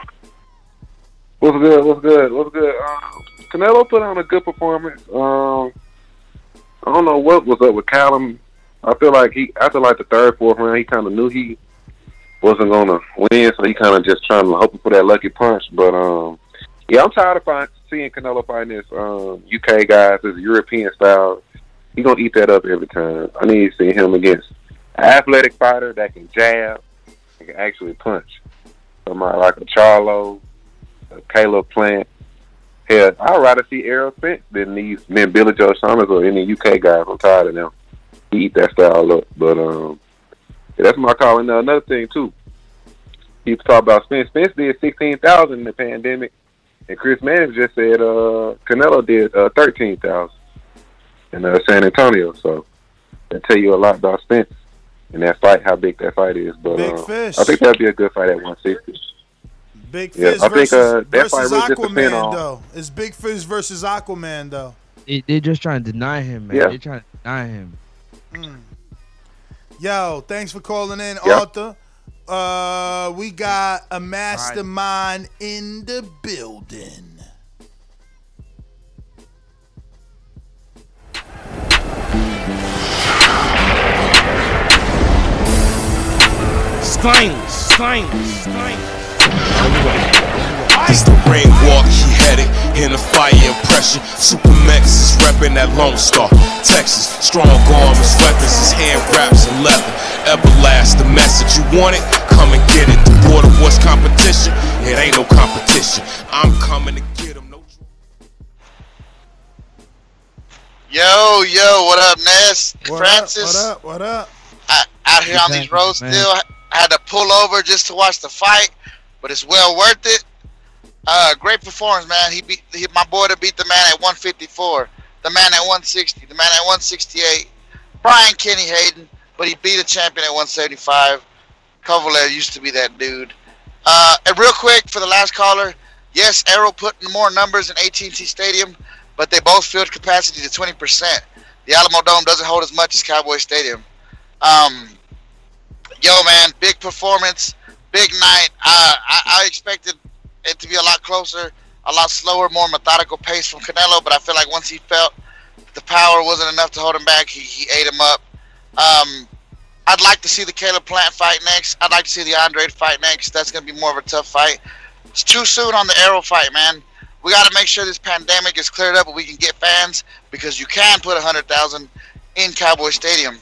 What's good? What's good? What's good? Um, Canelo put on a good performance. Um, I don't know what was up with Callum. I feel like he after like the third, fourth round, he kind of knew he wasn't gonna win, so he kind of just trying to hoping for that lucky punch. But um, yeah, I'm tired of find, seeing Canelo fighting this um, UK guys, this European style. He gonna eat that up every time. I need to see him against an athletic fighter that can jab and can actually punch. Somebody like a Charlo, a Caleb Plant. Hell, I'd rather see Errol Spence than these than Billy Joe Saunders or any UK guys. I'm tired of them. He eat that style up. But um yeah, that's my call. And uh, another thing too. People talk about Spence. Spence did sixteen thousand in the pandemic and Chris Mannix just said uh Canelo did uh thirteen thousand in uh, San Antonio. So that tell you a lot about Spence and that fight, how big that fight is. But fish. I think that'd be a good fight at one sixty. Big Yeah, Fish I think, versus, uh, versus really Aquaman, though. It's Big Fish versus Aquaman, though. They, they're just trying to deny him, man. Yeah. They're trying to deny him. Yo, thanks for calling in, Yeah. Arthur. Uh, we got a mastermind in the building. Slang, slang, slang. It's the ring walk, he had it in the fire impression. Supermax is reppin' that Lone Star, Texas. Strong arms, weapons, his hand wraps in leather. Everlast, the message you want it, come and get it. The border wars competition, it ain't no competition. I'm coming to get him. No Yo, yo, what up, Ness? What Francis? up? What up? What up? I, out here on these roads man. still. I had to pull over just to watch the fight, but it's well worth it. Uh, great performance, man. He beat he, my boy to beat the man at 154, the man at 160, the man at 168. Brian Kenny Hayden, but he beat a champion at 175. Kovalev used to be that dude. Uh, and real quick for the last caller, yes, Errol put in more numbers in AT&T Stadium, but they both filled capacity to 20%. The Alamo Dome doesn't hold as much as Cowboy Stadium. Um, yo, man, big performance, big night. Uh, I, I expected it to be a lot closer, a lot slower, more methodical pace from Canelo, but I feel like once he felt the power wasn't enough to hold him back, he, he ate him up. Um, I'd like to see the Caleb Plant fight next. I'd like to see the Andre fight next. That's going to be more of a tough fight. It's too soon on the Errol fight, man. We got to make sure this pandemic is cleared up and we can get fans because you can put 100,000 in Cowboy Stadium,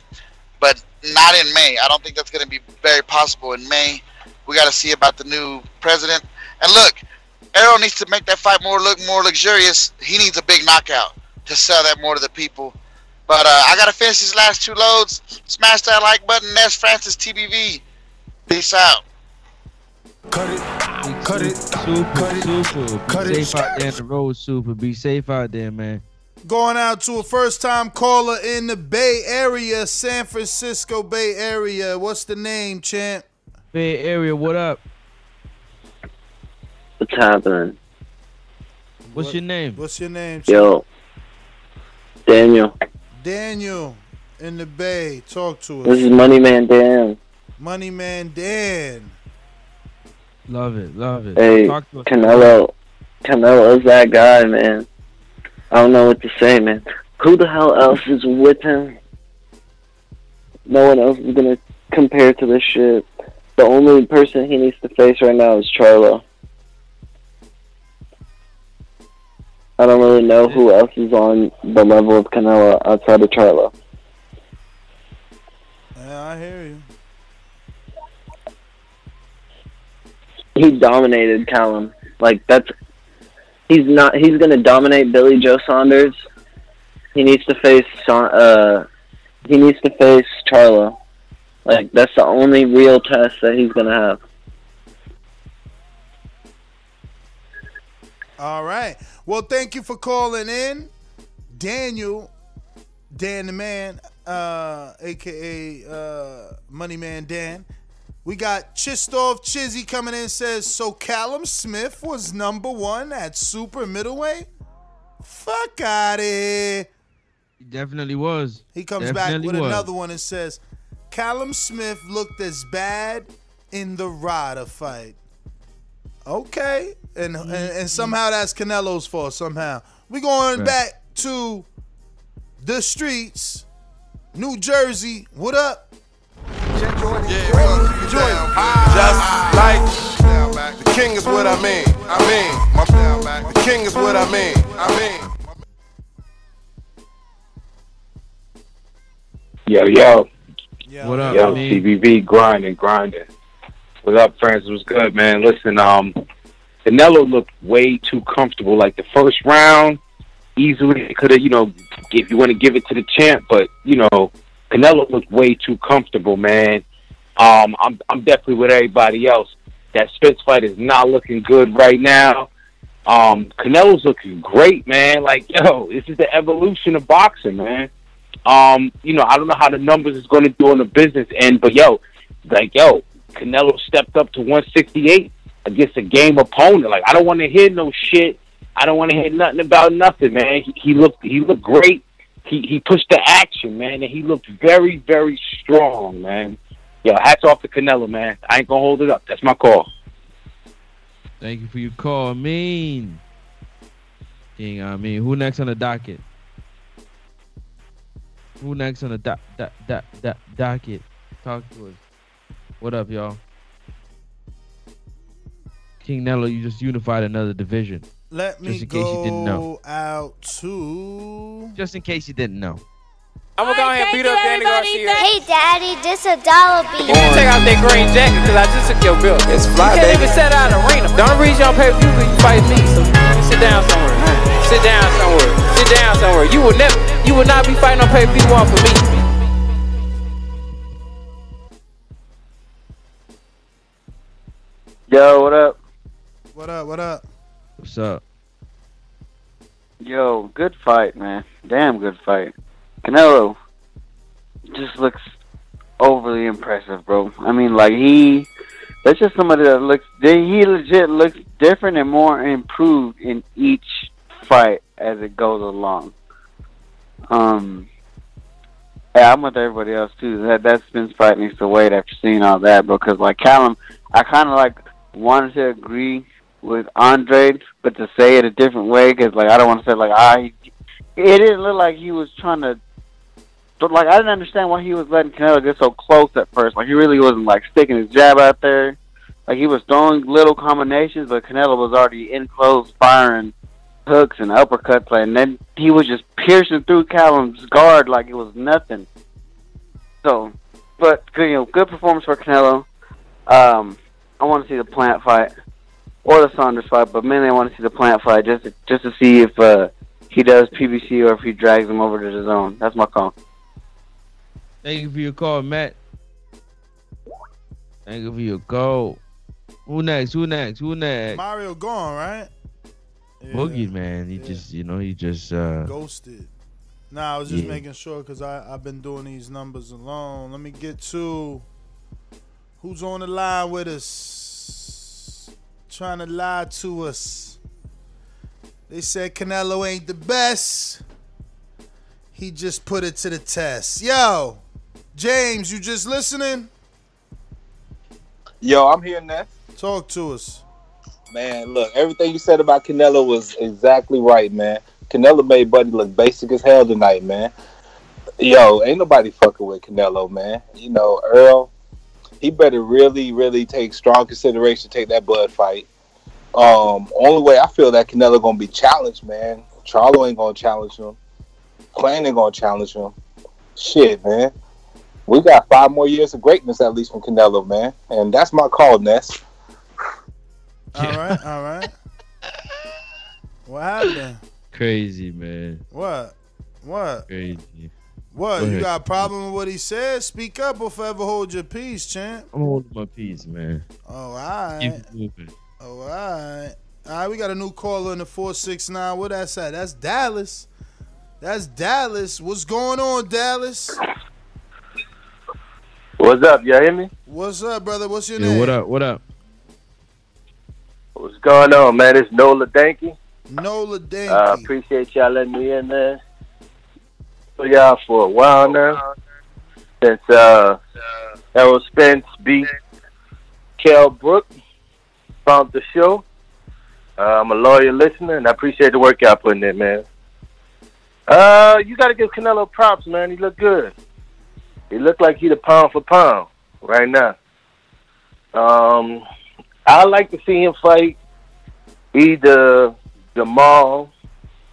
but not in May. I don't think that's going to be very possible in May. We got to see about the new president. And look, Errol needs to make that fight more look more luxurious. He needs a big knockout to sell that more to the people. But uh, I got to finish these last two loads. Smash that like button. That's Francis TBV. Peace out. Cut it, cut it, super, super. Be cut it. safe out there in the road, super. Be safe out there, man. Going out to a first time caller in the Bay Area, San Francisco Bay Area. What's the name, champ? Bay Area, what up? What's happening? What's your name? What's your name? champ? Yo, Daniel. Daniel in the Bay. Talk to us. This is Money Man Dan. Money Man Dan. Love it, love it. Hey, Talk to us. Canelo. Canelo is that guy, man. I don't know what to say, man. Who the hell else is with him? No one else is gonna compare to this shit. The only person he needs to face right now is Charlo. I don't really know who else is on the level of Canelo outside of Charlo. Yeah, I hear you. he dominated Callum. Like that's he's not he's gonna dominate Billy Joe Saunders. He needs to face Sa- uh he needs to face Charlo. Like that's the only real test that he's gonna have. All right. Well, thank you for calling in, Daniel, Dan the Man, uh, aka uh, Money Man Dan. We got Chistov Chizzy coming in says so. Callum Smith was number one at super middleweight. Fuck out here. He definitely was. He comes Definitely back with was. another one and says, Callum Smith looked as bad in the Ryder fight. Okay. And, and and somehow that's Canelo's fault somehow. We going Right. back to the streets, New Jersey. What up? Yeah, Just like the king is what I mean. I mean, my the king is what I mean. I mean. Yo, yo. Yo, What up, Yo, man? CBV grinding, grinding. What up, Francis? Was good, man. Listen, um, Canelo looked way too comfortable. Like the first round, easily could have, you know, if you want to give it to the champ, but you know, Canelo looked way too comfortable, man. Um, I'm I'm definitely with everybody else. That Spence fight is not looking good right now. Um, Canelo's looking great, man. Like, yo, this is the evolution of boxing, man. Um, you know, I don't know how the numbers is going to do on the business end, but yo, like, yo, Canelo stepped up to 168 against a game opponent. Like, I don't want to hear no shit. I don't want to hear nothing about nothing, man. He, he looked, he looked great. he he pushed the action, man, and he looked very very strong, man. Yo, hats off to Canelo, man. I ain't gonna hold it up. That's my call. Thank you for your call, Mean. King, I mean, who next on the docket? Who next on the do- do- do- do- docket? Talk to us. What up, y'all? King Nello, you just unified another division. Let me just in case you didn't know. go out to. Just in case you didn't know. I'm gonna go ahead and beat up Danny Garcia. Hey, Daddy, this a dollar bill. You can take out that green jacket because I just took your bill. It's fly, You can't baby. even set out an arena. The only reason y'all pay per view because you fight me. So sit down somewhere. Sit down somewhere. Sit down somewhere. You will never. You will not be fighting on pay per view one for me. Yo, what up? What up? What up? What's up? Yo, good fight, man. Damn good fight. Canelo just looks overly impressive, bro. I mean, like he, that's just somebody that looks. He legit looks different and more improved in each fight as it goes along. Um, yeah, I'm with everybody else too. That that Spence fight needs to wait after seeing all that, because like Callum, I kind of like wanted to agree with Andre, but to say it a different way, because like I don't want to say like I, it didn't look like he was trying to. But like I didn't understand why he was letting Canelo get so close at first. Like he really wasn't like sticking his jab out there. Like he was throwing little combinations, but Canelo was already in close, firing hooks and uppercuts, and then he was just piercing through Callum's guard like it was nothing. So, but good, you know, good performance for Canelo. Um, I want to see the Plant fight or the Saunders fight, but mainly I want to see the Plant fight just to, just to see if uh, he does PBC or if he drags him over to DAZN. That's my call. Thank you for your call, Matt. Thank you for your call. Who next? Who next? Who next? Mario gone, right? Boogie man, he just you know he just uh Ghosted. Nah, I was just Yeah. making sure because I I've been doing these numbers alone. Let me get to who's on the line with us. Trying to lie to us. They said Canelo ain't the best. He just put it to the test. Yo, James, you just listening? Yo, I'm here, Ness. Talk to us. Man, look, everything you said about Canelo was exactly right, man. Canelo made Buddy look basic as hell tonight, man. Yo, ain't nobody fucking with Canelo, man. You know, Earl, he better really, really take strong consideration to take that Bud fight. Um, only way I feel that Canelo gonna be challenged, man. Charlo ain't gonna challenge him. Clan ain't gonna challenge him. Shit, man. We got five more years of greatness at least from Canelo, man. And that's my call, Ness. All right, all right. What happened? crazy man. What? What? Crazy. What? Go You ahead. got a problem with what he said? Speak up or forever hold your peace, champ. I'm holding my peace, man. Oh, all right. Keep it moving. Oh, all right. All right, we got a new caller in the 469. What that's at? That's Dallas. That's Dallas. What's going on, Dallas? What's up? You hear me? What's up, brother? What's your Yo, name? what up? What up? What's going on, man? It's Nola Danky. Nola Danky. Uh, appreciate y'all letting me in there. For y'all for a while now. Since uh, Errol Spence beat Kell Brook, found the show. Uh, I'm a loyal listener, and I appreciate the work y'all putting in, man. Uh, you got to give Canelo props, man. He looked good. He looked like he the pound for pound right now. Um, I like to see him fight either Jermall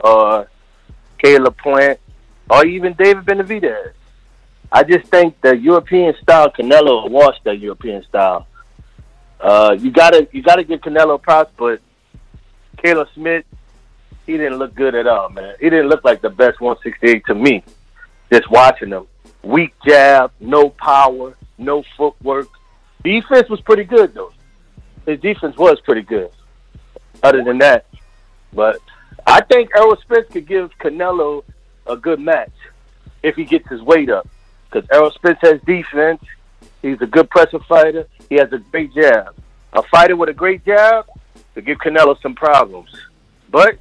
or Caleb Plant or even David Benavidez. I just think the European style Canelo will wash that European style. Uh, you gotta you gotta give Canelo props, but Caleb Smith, he didn't look good at all, man. He didn't look like the best 168 to me. Just watching him, weak jab, no power, no footwork. Defense was pretty good though. His defense was pretty good. Other than that, but I think Errol Spence could give Canelo a good match if he gets his weight up. Because Errol Spence has defense. He's a good pressure fighter. He has a great jab. A fighter with a great jab to give Canelo some problems. But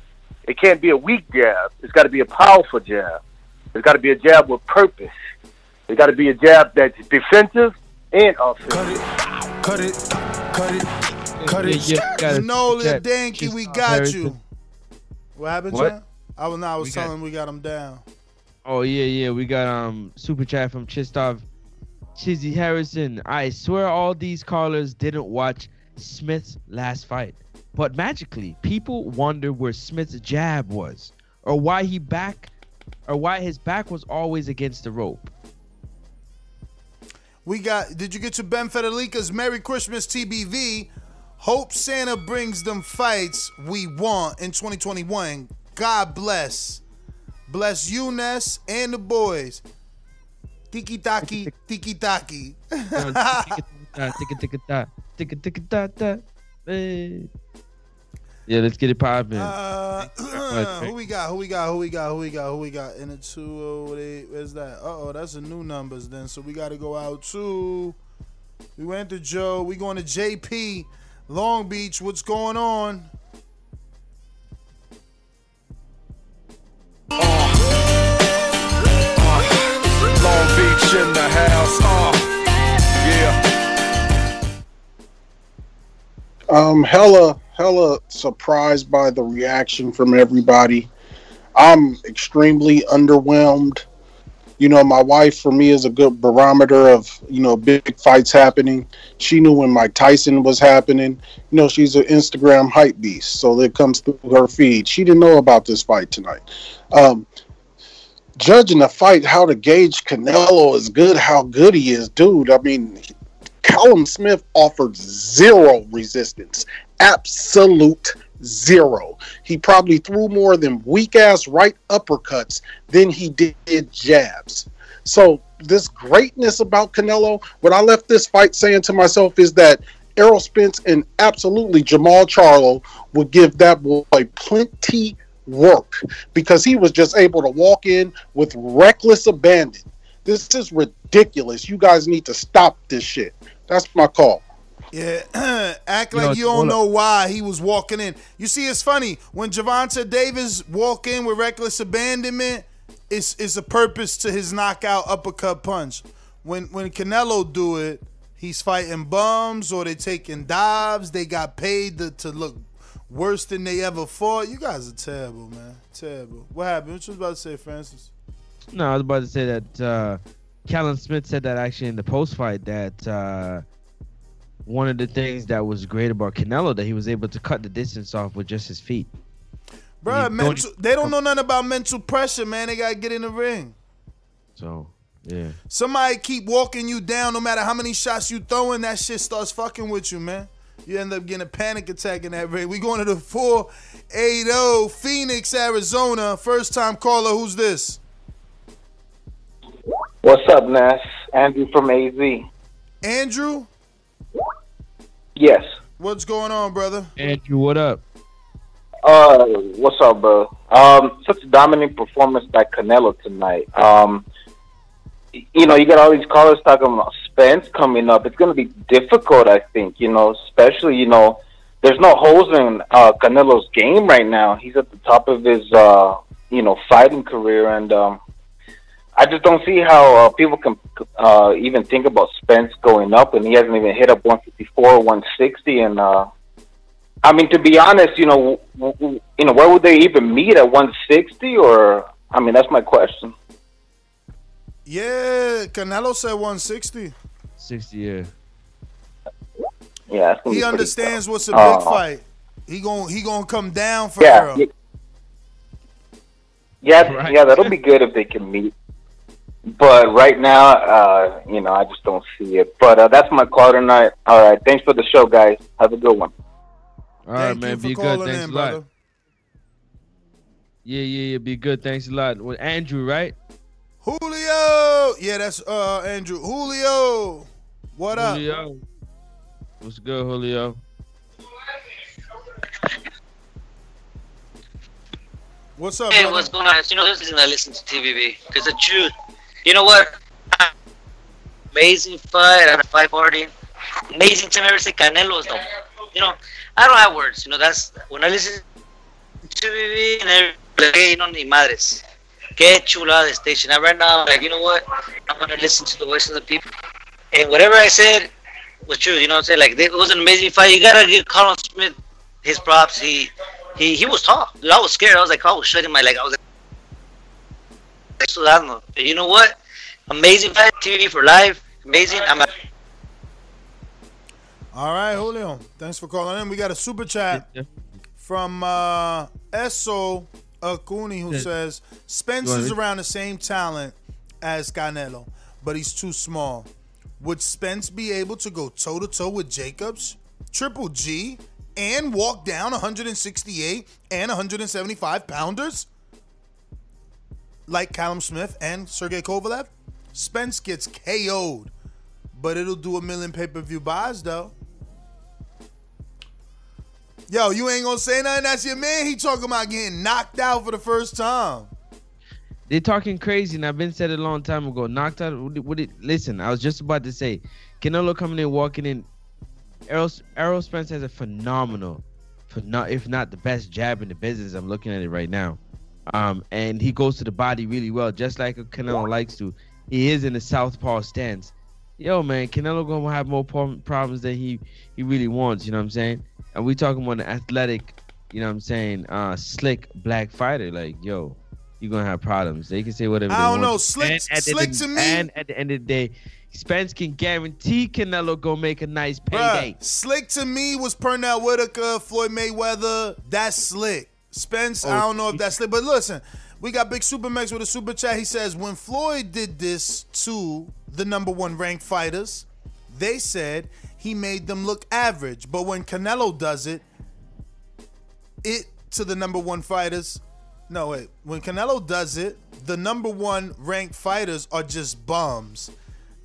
it can't be a weak jab. It's got to be a powerful jab. It's got to be a jab with purpose. It's got to be a jab that's defensive and offensive. Cut it, cut it, cut it. cut Yeah, yeah, Nola Jack, Danky, we got you. What happened, What? I was, no, I was We telling him we got him down. Oh yeah, yeah. We got um super chat from Chistov Chizzy Harrison. I swear all these callers didn't watch Smith's last fight. But magically, people wonder where Smith's jab was. Or why he back or why his back was always against the rope. We got. Did you get your Ben Federica's Merry Christmas TBV? Hope Santa brings them fights we want in 2021. God bless. Bless you, Ness, and the boys. Tiki taki, tiki taki. Hey. Yeah, let's get it popping. Uh, who we got? Who we got? Who we got? Who we got? Who we got? In oh eight. Where's that? Uh oh, that's a new numbers then. So we got to go out to. We went to Joe. We going to JP, Long Beach. What's going on? Long Beach in the house. Uh, yeah. Um, hella, hella surprised by the reaction from everybody. I'm extremely underwhelmed. You know, my wife for me is a good barometer of you know big fights happening. She knew when Mike Tyson was happening. You know, she's an Instagram hype beast, so it comes through her feed. She didn't know about this fight tonight. Um, judging the fight, how to gauge Canelo is good, how good he is, dude. I mean, Callum Smith offered zero resistance, absolute zero. He probably threw more than weak ass right uppercuts than he did jabs. So this greatness about Canelo, what I left this fight saying to myself is that Errol Spence and absolutely Jermall Charlo would give that boy plenty work because he was just able to walk in with reckless abandon. This is ridiculous. You guys need to stop this shit. That's my call. Yeah, act like you don't know why he was walking in. You see, it's funny when Gervonta Davis walk in with reckless abandonment. It's it's a purpose to his knockout uppercut punch. When when Canelo do it, he's fighting bums or they taking dives. They got paid to, to look worse than they ever fought. You guys are terrible, man. Terrible. What happened? What you was about to say, Francis? No, I was about to say that uh, Callum Smith said that actually in the post fight that uh, one of the things that was great about Canelo that he was able to cut the distance off with just his feet. Bruh, You mental, they don't know nothing about mental pressure, man. They gotta get in the ring. So yeah, Somebody keep walking you down no matter how many shots you throwing, that shit starts fucking with you, man. You end up getting a panic attack in that ring. We going to the 480 Phoenix, Arizona. First time caller, who's this? What's up, Ness? Andrew from AZ. Andrew? Yes. What's going on, brother? Andrew, what up? Uh, what's up, bro? Um, such a dominant performance by Canelo tonight. Um, you know, you got all these callers talking about Spence coming up. It's going to be difficult, I think. You know, especially you know, there's no holes in uh, Canelo's game right now. He's at the top of his uh, you know fighting career, and um, I just don't see how uh, people can uh, even think about Spence going up, and he hasn't even hit up 154 or 160. And uh, I mean, to be honest, you know, w- w- you know, where would they even meet at 160? Or I mean, that's my question. Yeah, Canelo said 160. 60 year. Yeah, it's gonna be He understands tough. what's a Uh, big fight. He gon' he gonna come down for Yeah, Errol. y- yeah, yeah. That'll be good if they can meet. But right now, uh, you know, I just don't see it. But uh, that's my call tonight. All right, thanks for the show, guys. Have a good one. All right, man. Be good. Thanks a lot. Yeah, yeah, yeah. Be good. Thanks a lot. With Andrew, right? Julio. Yeah, that's uh Andrew. Julio. What up? Julio. What's good, Julio? What's up, Hey, brother? what's going on? You know, this is I listen to TVB because the truth. You know what? Amazing fight a fight party. Amazing time ever say Canelo's though. You know, I don't have words. You know, that's when I listen to TVB and everybody, hey, no ni madres. Que chulada de station. I right now, like, you know what? I'm gonna listen to the voice of the people. And whatever I said was true. You know what I'm saying? Like, it was an amazing fight. You gotta give Callum Smith his props. He he he was tough. I was scared. I was like, I was shutting my leg. I was like, sudando. But you know what? Amazing fight. TV for life. Amazing. I'm a All right, Julio. Thanks for calling in. We got a super chat from uh, Eso Acuni who Yeah. says Spence is around the same talent as Canelo, but he's too small. Would Spence be able to go toe to toe with Jacobs, Triple G, and walk down 168 and 175 pounders like Callum Smith and Sergey Kovalev? Spence gets KO'd, but it'll do a million pay per view buys though. Yo, you ain't gonna say nothing. That's your man. He talking about getting knocked out for the first time. They're talking crazy, and I've been said it a long time ago. Knocked out. Would it, listen, I was just about to say, Canelo coming in, walking in. Errol, Errol Spence has a phenomenal, pheno- if not the best jab in the business. I'm looking at it right now, um, and he goes to the body really well, just like Canelo likes to. He is in the southpaw stance. Yo, man, Canelo gonna have more problems than he he really wants. You know what I'm saying? And we talking about an athletic, you know what I'm saying, uh, slick black fighter. Like, yo, you're gonna have problems. They can say whatever. I don't know. Slick- at the to me- And at the end of the day, Spence can guarantee Canelo go make a nice payday. Bruh, slick to me was Pernell Whitaker, Floyd Mayweather. That's slick. Spence, oh, I Oh, don't know if that's slick, but listen, we got Big Super Max with a super chat. He says when Floyd did this to the number one ranked fighters, they said he made them look average. But when Canelo does it, it to the number one fighters. No, wait. When Canelo does it, the number one ranked fighters are just bums.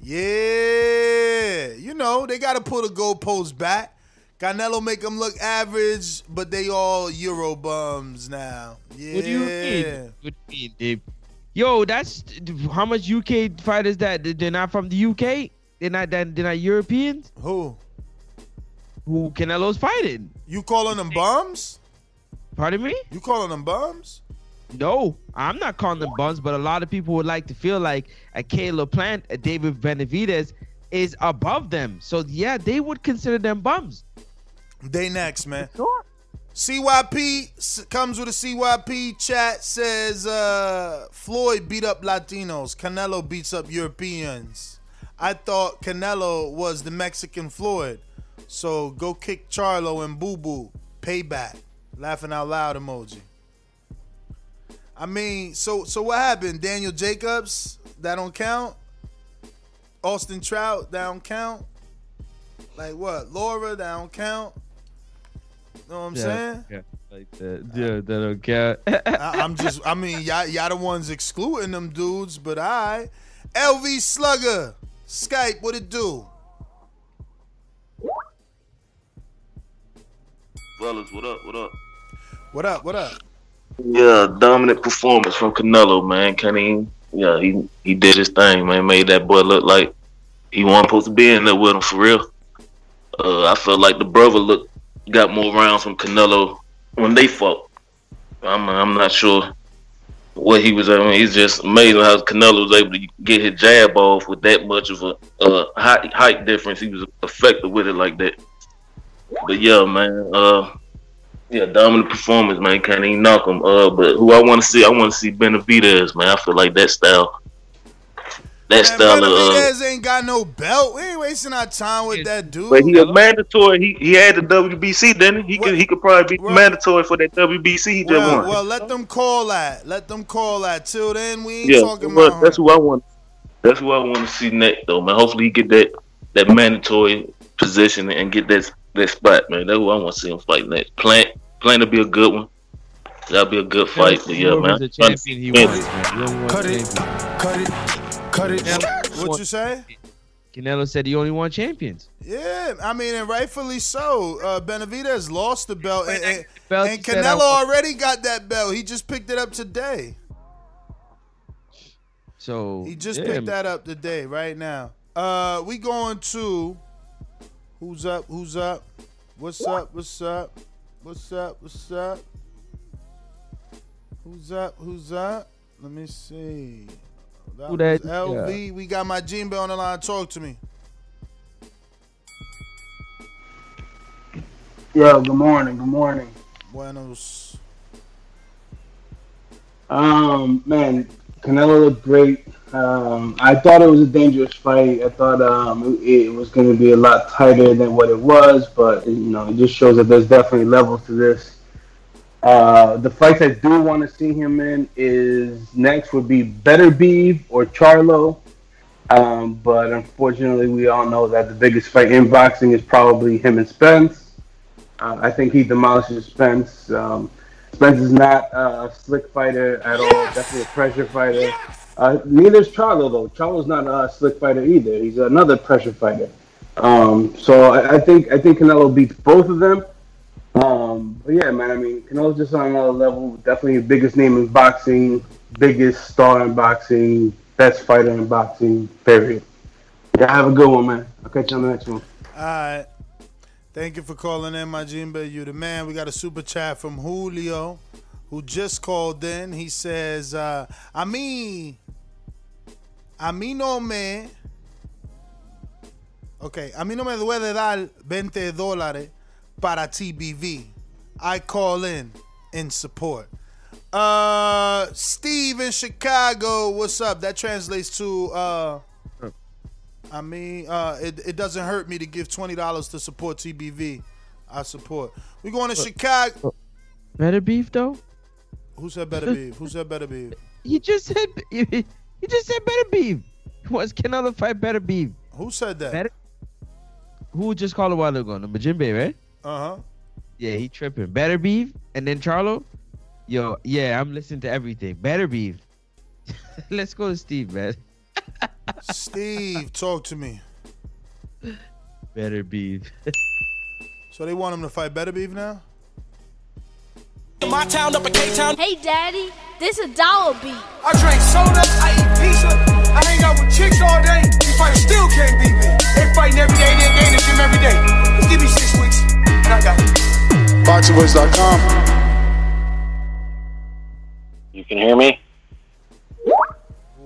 Yeah, you know they got to pull the goalpost back. Canelo make them look average, but they all Euro bums now. Yeah. What do you mean? What do you mean? Yo, that's how much UK fighters that they're not from the UK. They're not that they're not Europeans. Who? Who Canelo's fighting? You calling them bums? Pardon me? You calling them bums? No, I'm not calling them bums, but a lot of people would like to feel like a Caleb Plant, a David Benavidez is above them. So yeah, they would consider them bums. They next, man. Sure. CYP comes with a CYP chat says uh, Floyd beat up Latinos. Canelo beats up Europeans. I thought Canelo was the Mexican Floyd. So go kick Charlo and Boo Boo. Payback. Laughing out loud emoji. I mean, so so what happened? Daniel Jacobs, that don't count. Austin Trout, that don't count. Like what? Lara, that don't count. Know what I'm saying? Yeah, like that. Yeah, that don't count. I, I'm just, I mean, y'all, y'all the ones excluding them dudes, but I, LV Slugger, Skype, what it do? Fellas, what up? What up? What up? What up? Yeah, dominant performance from Canelo, man. Can he? yeah, he he did his thing, man. Made that boy look like he wasn't supposed to be in there with him for real. Uh, I felt like the brother look got more rounds from Canelo when they fought. I'm I'm not sure what he was. I mean, it's just amazing how Canelo was able to get his jab off with that much of a uh, height height difference. He was effective with it like that. But yeah, man. Uh, yeah, dominant performance, man. Can't even knock him. Uh, but who I want to see, I want to see Benavidez, man. I feel like that style, that style of. Uh, Benavidez ain't got no belt. We ain't wasting our time with that dude. but he a mandatory. He he had the WBC, didn't he? He could he could probably be mandatory for that WBC. He just well, won. well, let them call that. Let them call that. Till then, we ain't yeah, talking well, about. that's who I want. That's who I want to see next, though, man. Hopefully, he get that that mandatory position and get that that spot, man. That's who I want to see him fight next. Plant, Plant will be a good one. That'll be a good fight. But yeah, man. Champion he wants, man. He only wants Cut it. Cut it. Cut it. What you say? Canelo said he only want champions. Yeah, I mean, and rightfully so. Uh, Benavidez lost the belt, and, and, Belt and he said I Canelo already got that belt. He just picked it up today. So He just yeah, picked that up today, right now. Uh, we going to who's up? Who's up? What's up? What's up? What's up? What's up? Who's up? Who's up? Let me see. That that- was LV. We got my Jimbe on the line. Talk to me. Yo, good morning. Good morning. Buenos. Um, man, Canelo looked great. Um, I thought it was a dangerous fight. I thought um, it, it was going to be a lot tighter than what it was, but you know, it just shows that there's definitely levels to this. Uh, the fights I do want to see him in is next would be Beterbiev or Charlo. Um, but unfortunately, we all know that the biggest fight in boxing is probably him and Spence. Uh, I think he demolishes Spence. Um, Spence is not a slick fighter at all. Definitely a pressure fighter. Uh, neither is Charlo though. Charlo's not a slick fighter either. He's another pressure fighter. Um, so I, I think I think Canelo beats both of them. Um, but yeah, man. I mean, Canelo's just on another level. Definitely the biggest name in boxing, biggest star in boxing, best fighter in boxing. Period. Yeah, have a good one, man. I'll catch you on the next one. All right. Thank you for calling in, my Jimbe. You the man. We got a super chat from Julio, who just called in. He says, uh, "A mí, a mí no me, okay, a mí no me duele dar 20 dólares para TBV. I call in in support." Uh, Steve in Chicago, what's up? That translates to uh. I mean, uh, it, it doesn't hurt me to give twenty dollars to support TBV. I support. We going to Chicago. Beterbiev though. Who said Beterbiev? Who said Beterbiev? He just said he just said Beterbiev. What's Canelo fight Beterbiev? Who said that? Better. Who just called a while ago? Number Jimbe, right? Uh huh. Yeah, he tripping. Beterbiev, and then Charlo. Yo, yeah, I'm listening to everything. Beterbiev. Let's go to Steve, man. Steve, talk to me. Beterbiev. So they want him to fight Beterbiev now? My town up in K-Town. Hey, Daddy, this a dollar beat. I drink soda, I eat pizza, I hang out with chicks all day. These fighters still can't beat me. They fighting every day, they in the gym every day. Just give me six weeks, and I got it. BoxingVoice.com. You can hear me?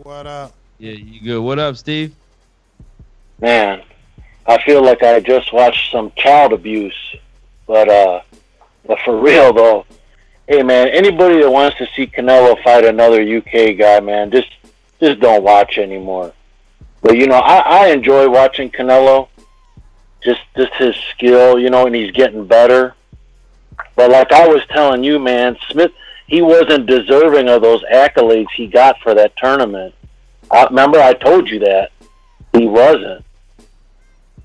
What up? Yeah, you good? What up, Steve? Man, I feel like I just watched some child abuse. But uh but for real though, hey man, anybody that wants to see Canelo fight another UK guy, man, just just don't watch anymore. But you know, I, I enjoy watching Canelo. Just just his skill, you know, and he's getting better. But like I was telling you, man, Smith he wasn't deserving of those accolades he got for that tournament. I, remember I told you that. He wasn't.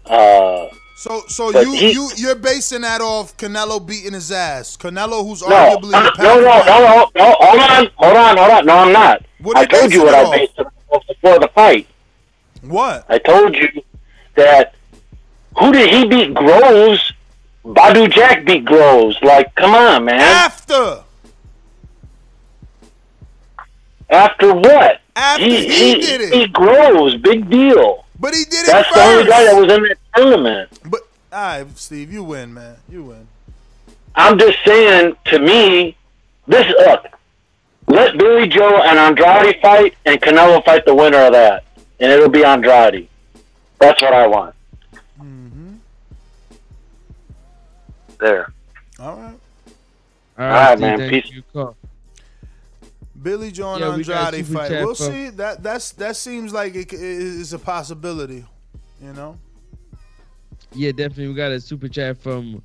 Uh So so you he- you you're basing that off Canelo beating his ass. Canelo, who's No, arguably uh, the no, no, no, no, no, hold on, hold on, hold on. No, I'm not. I told you what I based it off before the fight. What? I told you that who did he beat? Groves. Badou Jack beat Groves. Like, come on, man. After. After what? After he, he did it. beat Groves. Big deal. But he did it That's the only guy that was in that tournament. But all right, Steve, you win, man. You win. I'm just saying, to me, this look. Let Billy Joe and Andrade fight, and Canelo fight the winner of that, and it'll be Andrade. That's what I want. There. All right. All All right, man. thank Peace. you for your call. Billy Joe and Yeah, Andrade super fight. chat We'll from- see. That that's that seems like it c- a possibility. You know. Yeah, definitely. We got a super chat from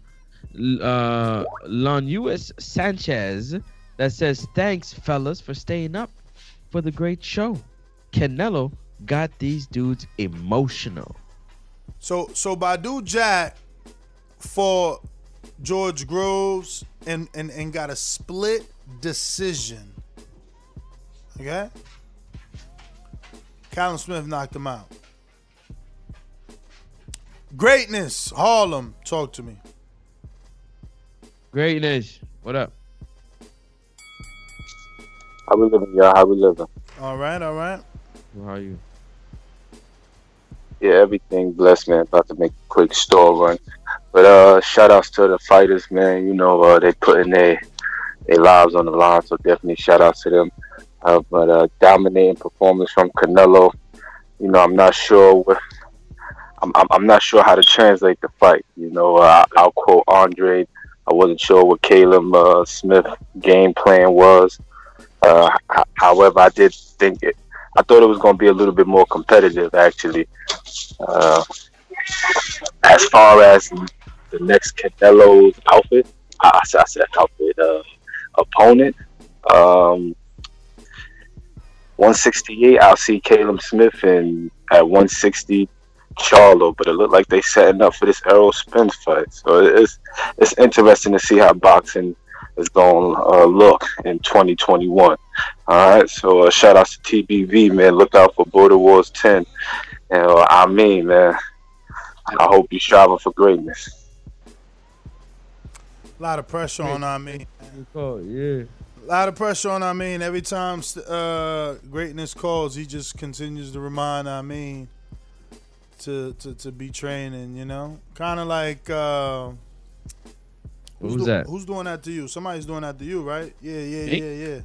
uh Lon US Sanchez that says, Thanks, fellas, for staying up for the great show. Canelo got these dudes emotional. So so Badu Jack for George Groves and and and got a split decision. Okay. Callum Smith knocked him out. Greatness, Harlem, talk to me. Greatness. What up? How we living, y'all? How we living? All right, all right. How are you? Yeah, everything blessed, man. About to make a quick store run. But uh shout outs to the fighters, man. You know, uh they putting their their lives on the line, so definitely shout outs to them. uh, but a dominating performance from Canelo. You know, I'm not sure what. I'm, I'm, not sure how to translate the fight. You know, uh, I'll quote Andre. I wasn't sure what Caleb uh, Smith game plan was. Uh, however, I did think it. I thought it was going to be a little bit more competitive, actually. Uh, as far as the next Canelo's outfit, I, I said outfit, uh, opponent. Um, 168, I'll see Caleb Smith, and at 160, Charlo. But it looked like they setting up for this Errol Spence fight. So it's it's interesting to see how boxing is going to uh, look in 2021. All right, so uh, shout out to TBV, man. Look out for Border Wars 10. And uh, I mean, man, I hope you're striving for greatness. A lot of pressure on I mean. yeah. A lot of pressure on I mean. Every time uh, greatness calls, he just continues to remind I mean to to, to be training. You know, kind of like. Uh, Who's do- that? Who's doing that to you? Somebody's doing that to you, right? Yeah, yeah, Me? yeah, yeah.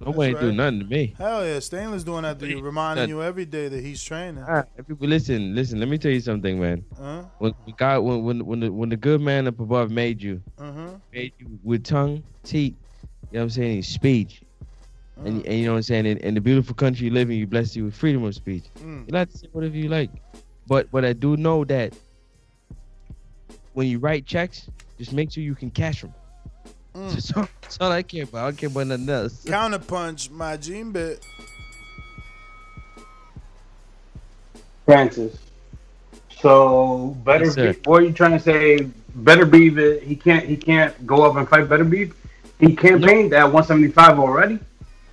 Nobody That's do nothing to me. Hell yeah, Stainless doing that to you, reminding Nothing. you every day that he's training. Ah, people, listen, listen. Let me tell you something, man. Uh-huh. When when God, when when when the, when the good man up above made you, Uh-huh. made you with tongue, teeth, you know what I'm saying, and speech, and, and you know what I'm saying, in, in the beautiful country you live in, you blessed you with freedom of speech. Mm. You like to say whatever you like, but but I do know that when you write checks, just make sure you can cash them. Mm. That's, all, that's all I care about. I don't care about nothing else. Counterpunch, my gene bit. Francis. So better Yes, be, what are you trying to say? Beterbiev that he can't he can't go up and fight Beterbiev. He campaigned at 175 already,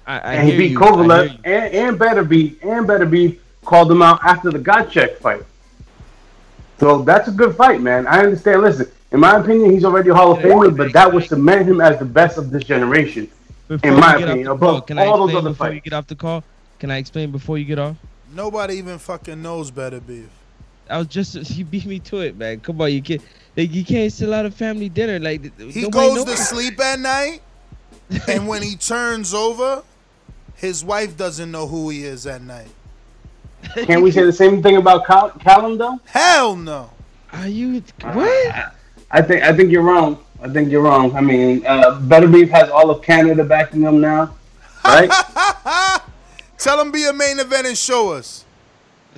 I, I and he beat you. I hear Kovalev you. and, and Beterbiev and Better be called him out after the Gvozdyk fight. So that's a good fight, man. I understand. Listen, in my opinion, he's already a Hall of Famer, but that would cement him as the best of this generation. Before in my opinion, the call, above can I all those explain other before fights. you get off the call? Can I explain before you get off? Nobody even fucking knows Beterbiev. I was just he beat me to it, man. Come on, you can't like, you can't sell out a family dinner like He goes to sleep at night, and when he turns over, his wife doesn't know who he is at night. Can't we say the same thing about Cal- Callum though? Hell no. Are you what? Ah, I think I think you're wrong. I think you're wrong. I mean, uh, Beterbiev has all of Canada backing him now, right? Tell him be a main event and show us.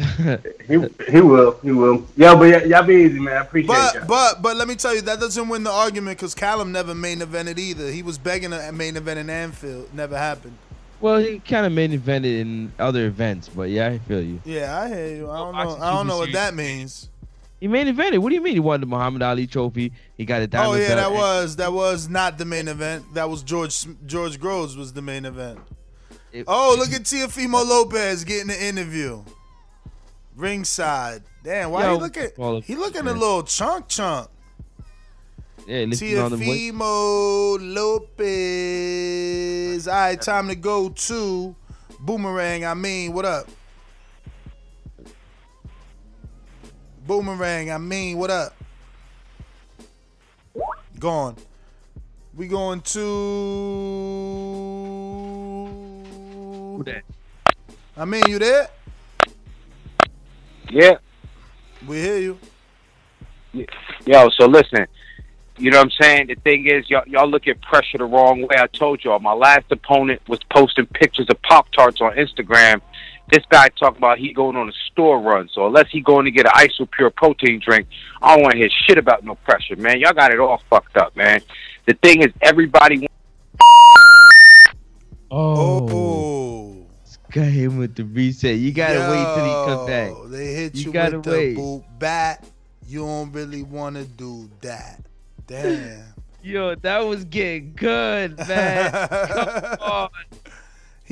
he he will. He will. Yeah, but y'all be easy, man. I appreciate But y'all. but but let me tell you that doesn't win the argument because Callum never main evented either. He was begging a main event in Anfield, never happened. Well, he kind of main evented in other events, but yeah, I feel you. Yeah, I hear you. I don't know. I don't know what that means. He main evented. What do you mean? He won the Muhammad Ali Trophy. He got a diamond. Oh yeah, that was that was not the main event. That was George George Groves was the main event. oh, look at Teofimo Lopez getting the interview. Ringside. Damn, why Yo, he looking? He looking a little chunk chunk. Yeah, lifting on the weight. Teofimo Lopez. All right, time to go to Boomerang. I mean, what up? Boomerang. I mean, what up? Gone. We going to. I mean, you there? Yeah. We hear you. Yo, so listen, you know what I'm saying? The thing is, y'all, y'all look at pressure the wrong way. I told y'all, my last opponent was posting pictures of Pop Tarts on Instagram. This guy talking about he going on a store run. So unless he going to get an Isopure protein drink, I don't want to hear shit about no pressure, man. Y'all got it all fucked up, man. The thing is, everybody. Oh. Got him with the reset. You gotta wait till he come back. They hit you, You gotta with wait. the boot bat. You don't really want to do that. Damn. Yo, that was getting good, man. Come on.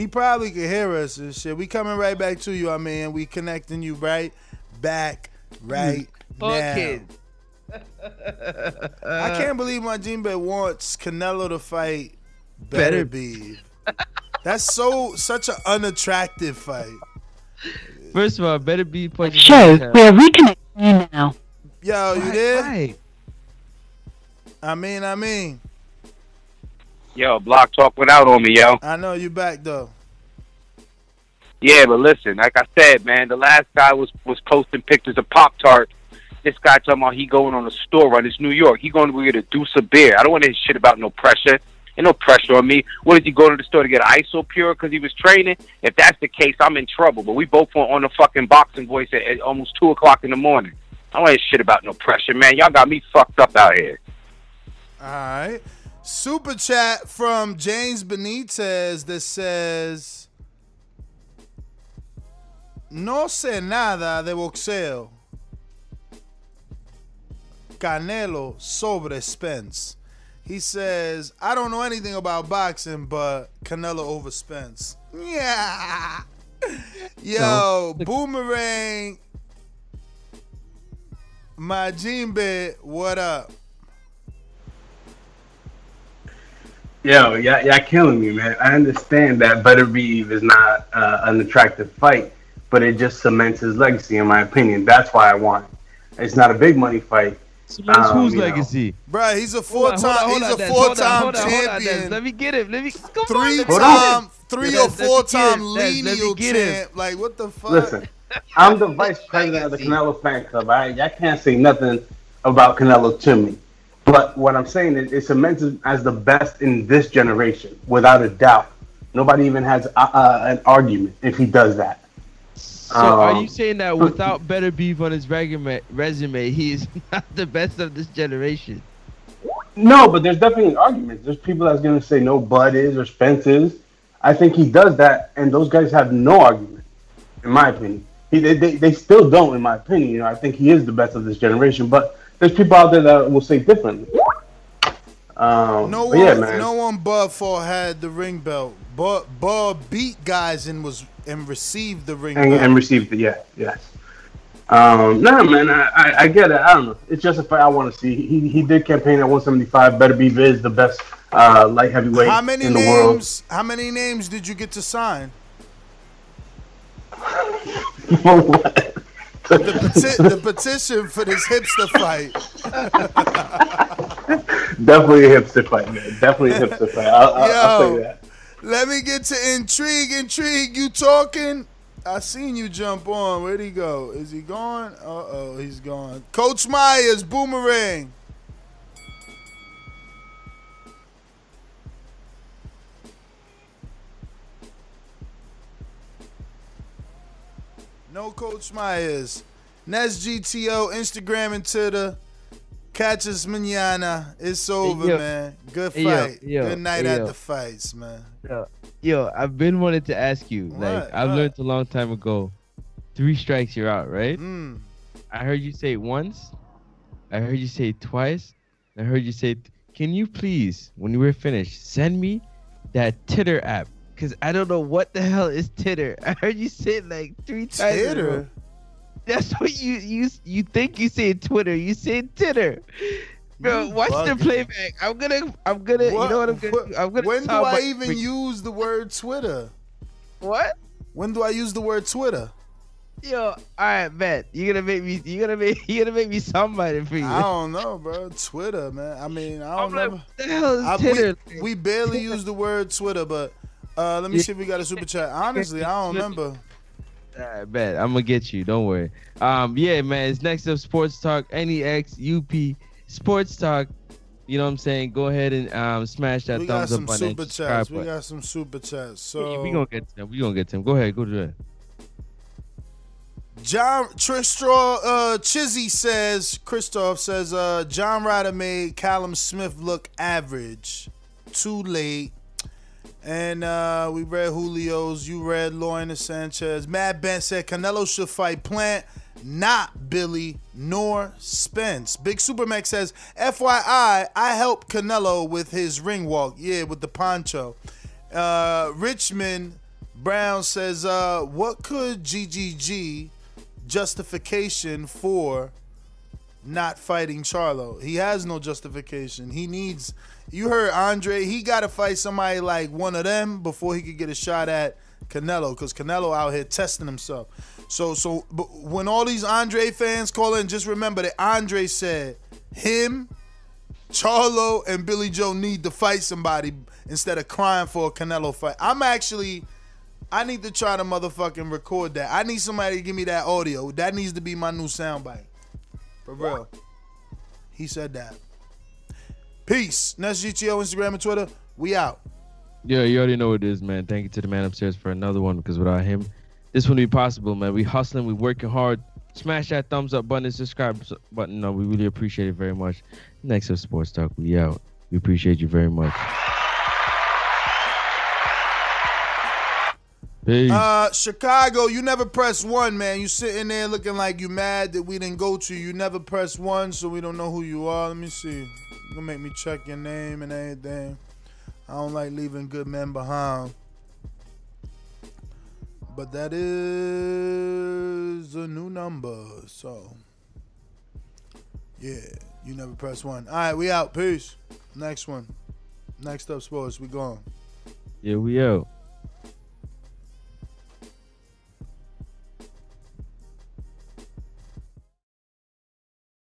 He probably could hear us and shit. We coming right back to you, I mean. We connecting you right back right now. Fucking. I can't believe my Gene Bet wants Canelo to fight Better Better Be. That's so such an unattractive fight. First of all, better be punching. Show, his we're reconnecting you now. Yo, you Why- there? why? I mean, I mean. Yo, Block Talk went out on me, yo. I know you back though. Yeah, but listen, like I said, man, the last guy was was posting pictures of Pop Tart. This guy talking about he going on a store run. It's New York. He going to get a deuce of beer. I don't want to hear shit about no pressure. Ain't no pressure on me. What did he go to the store to get Isopure because he was training? If that's the case, I'm in trouble. But we both went on the fucking boxing voice at, at almost two o'clock in the morning. I don't want to hear shit about no pressure, man. Y'all got me fucked up out here. All right. Super chat from James Benitez that says No sé nada de boxeo. Canelo sobre Spence. He says, I don't know anything about boxing, but Canelo over Spence. Yeah. Yo, Boomerang. Majimbe, what up? Yo, y'all, y'all killing me, man. I understand that Beterbiev is not uh, an attractive fight, but it just cements his legacy, in my opinion. That's why I want it. It's not a big money fight. Cements Um, whose you know. legacy? Bruh, he's a Hold on, four-time. hold on, He's hold a on, hold on, four-time hold on, hold on, Des. champion. Let me get him. Let me come Hold Three-time, on. three Des, or let me get four-time him. Des, let me lineal get him. champ. Like what the fuck? Listen, I'm the vice president of the Canelo fan club. I y'all can't say nothing about Canelo to me. But what I'm saying is, it cements him as the best in this generation, without a doubt. Nobody even has uh, uh, an argument if he does that. So are Um, you saying that without Beterbiev on his resume, resume, he is not the best of this generation? No, but there's definitely an argument. There's people that's going to say no Bud is or Spence is. I think he does that, and those guys have no argument, in my opinion. He, they, they, they still don't, in my opinion. You know, I think he is the best of this generation, but there's people out there that will say differently. Um, No one, yeah, man. no one but for had the ring belt. But Bud beat guys and was and received the ring and, belt. and received it. Yeah, yes. Um, nah, man, I, I, I get it. I don't know. It's just a fight I want to see. He, he did campaign at 175. Better be Viz, the best uh, light heavyweight How many in the world. names? How many names did you get to sign? the, peti- the petition for this hipster fight. Definitely a hipster fight, man. Definitely a hipster fight. I'll, I'll, I'll Yo. say that. Let me get to intrigue. Intrigue, you talking? I seen you jump on. Where'd he go? Is he gone? Uh oh, he's gone. Coach Myers, boomerang. No Coach Myers. Nes GTO, Instagram and Twitter. Catch us manana. It's over, yo. man. Good Hey, yo, fight. yo, Good night at the fights, man. Yo, yo, I've been wanting to ask you. like, I've What? learned a long time ago. Three strikes, you're out, right? Mm. I heard you say it once. I heard you say it twice. I heard you say, "Can you please, when we're finished, send me that Titter app? Cause I don't know what the hell is Titter. I heard you say it like three times. Titter? That's what you you you think you say Twitter. You say Titter. Bro, You watch the playback. I'm gonna I'm gonna you know what I'm gonna do? I'm gonna When do I my- even use the word Twitter? What? When do I use the word Twitter? Yo, all right, bet you're gonna make me. You're gonna make. You're gonna make me somebody for you. I don't know, bro. Twitter, man. I mean, I don't I'm like, know. what the hell is I- we- We, barely use the word Twitter, but uh, let me see if we got a super chat. Honestly, I don't remember. Right, bet I'm gonna get you. Don't worry. Um, yeah, man. It's next up. Sports Talk. NEX UP Sports Talk. You know what I'm saying? Go ahead and um smash that We got thumbs some up button. and super chats. We got some super chats. Yeah, So we gonna get to them. We gonna get to them. Go ahead. Go to that. John Tristraw uh Chizzy says Christoph says uh John Ryder made Callum Smith look average. Too late. And uh we read Julio's, you read Lorna Sanchez. Matt Ben said Canelo should fight Plant, not Billy nor Spence. Big Supermax says, FYI, I helped Canelo with his ring walk. Yeah, with the poncho. Uh Richmond Brown says, uh, what could GGG justification for not fighting Charlo? He has no justification. He needs. You heard Andre. He got to fight somebody like one of them before he could get a shot at Canelo, because Canelo out here testing himself. So, so but when all these Andre fans call in, just remember that Andre said him, Charlo, and Billy Joe need to fight somebody instead of crying for a Canelo fight. I'm actually I need to try to motherfucking record that. I need somebody to give me that audio. That needs to be my new soundbite. For real. He said that. Peace. Next GTO, Instagram, and Twitter. We out. Yeah, you already know what it is, man. Thank you to the man upstairs for another one because without him, this wouldn't be possible, man. We hustling, we working hard. Smash that thumbs up button subscribe button. No, we really appreciate it very much. Next up, Sports Talk. We out. We appreciate you very much. Peace. Uh, Chicago, you never press one, man. You sitting there looking like you mad that we didn't go to. You You never press one, so we don't know who you are. Let me see. You gonna make me check your name and everything. I don't like leaving good men behind. But that is a new number, so yeah, you never press one. All right, we out. Peace. Next one. Next up, sports. We gone. Yeah, we out.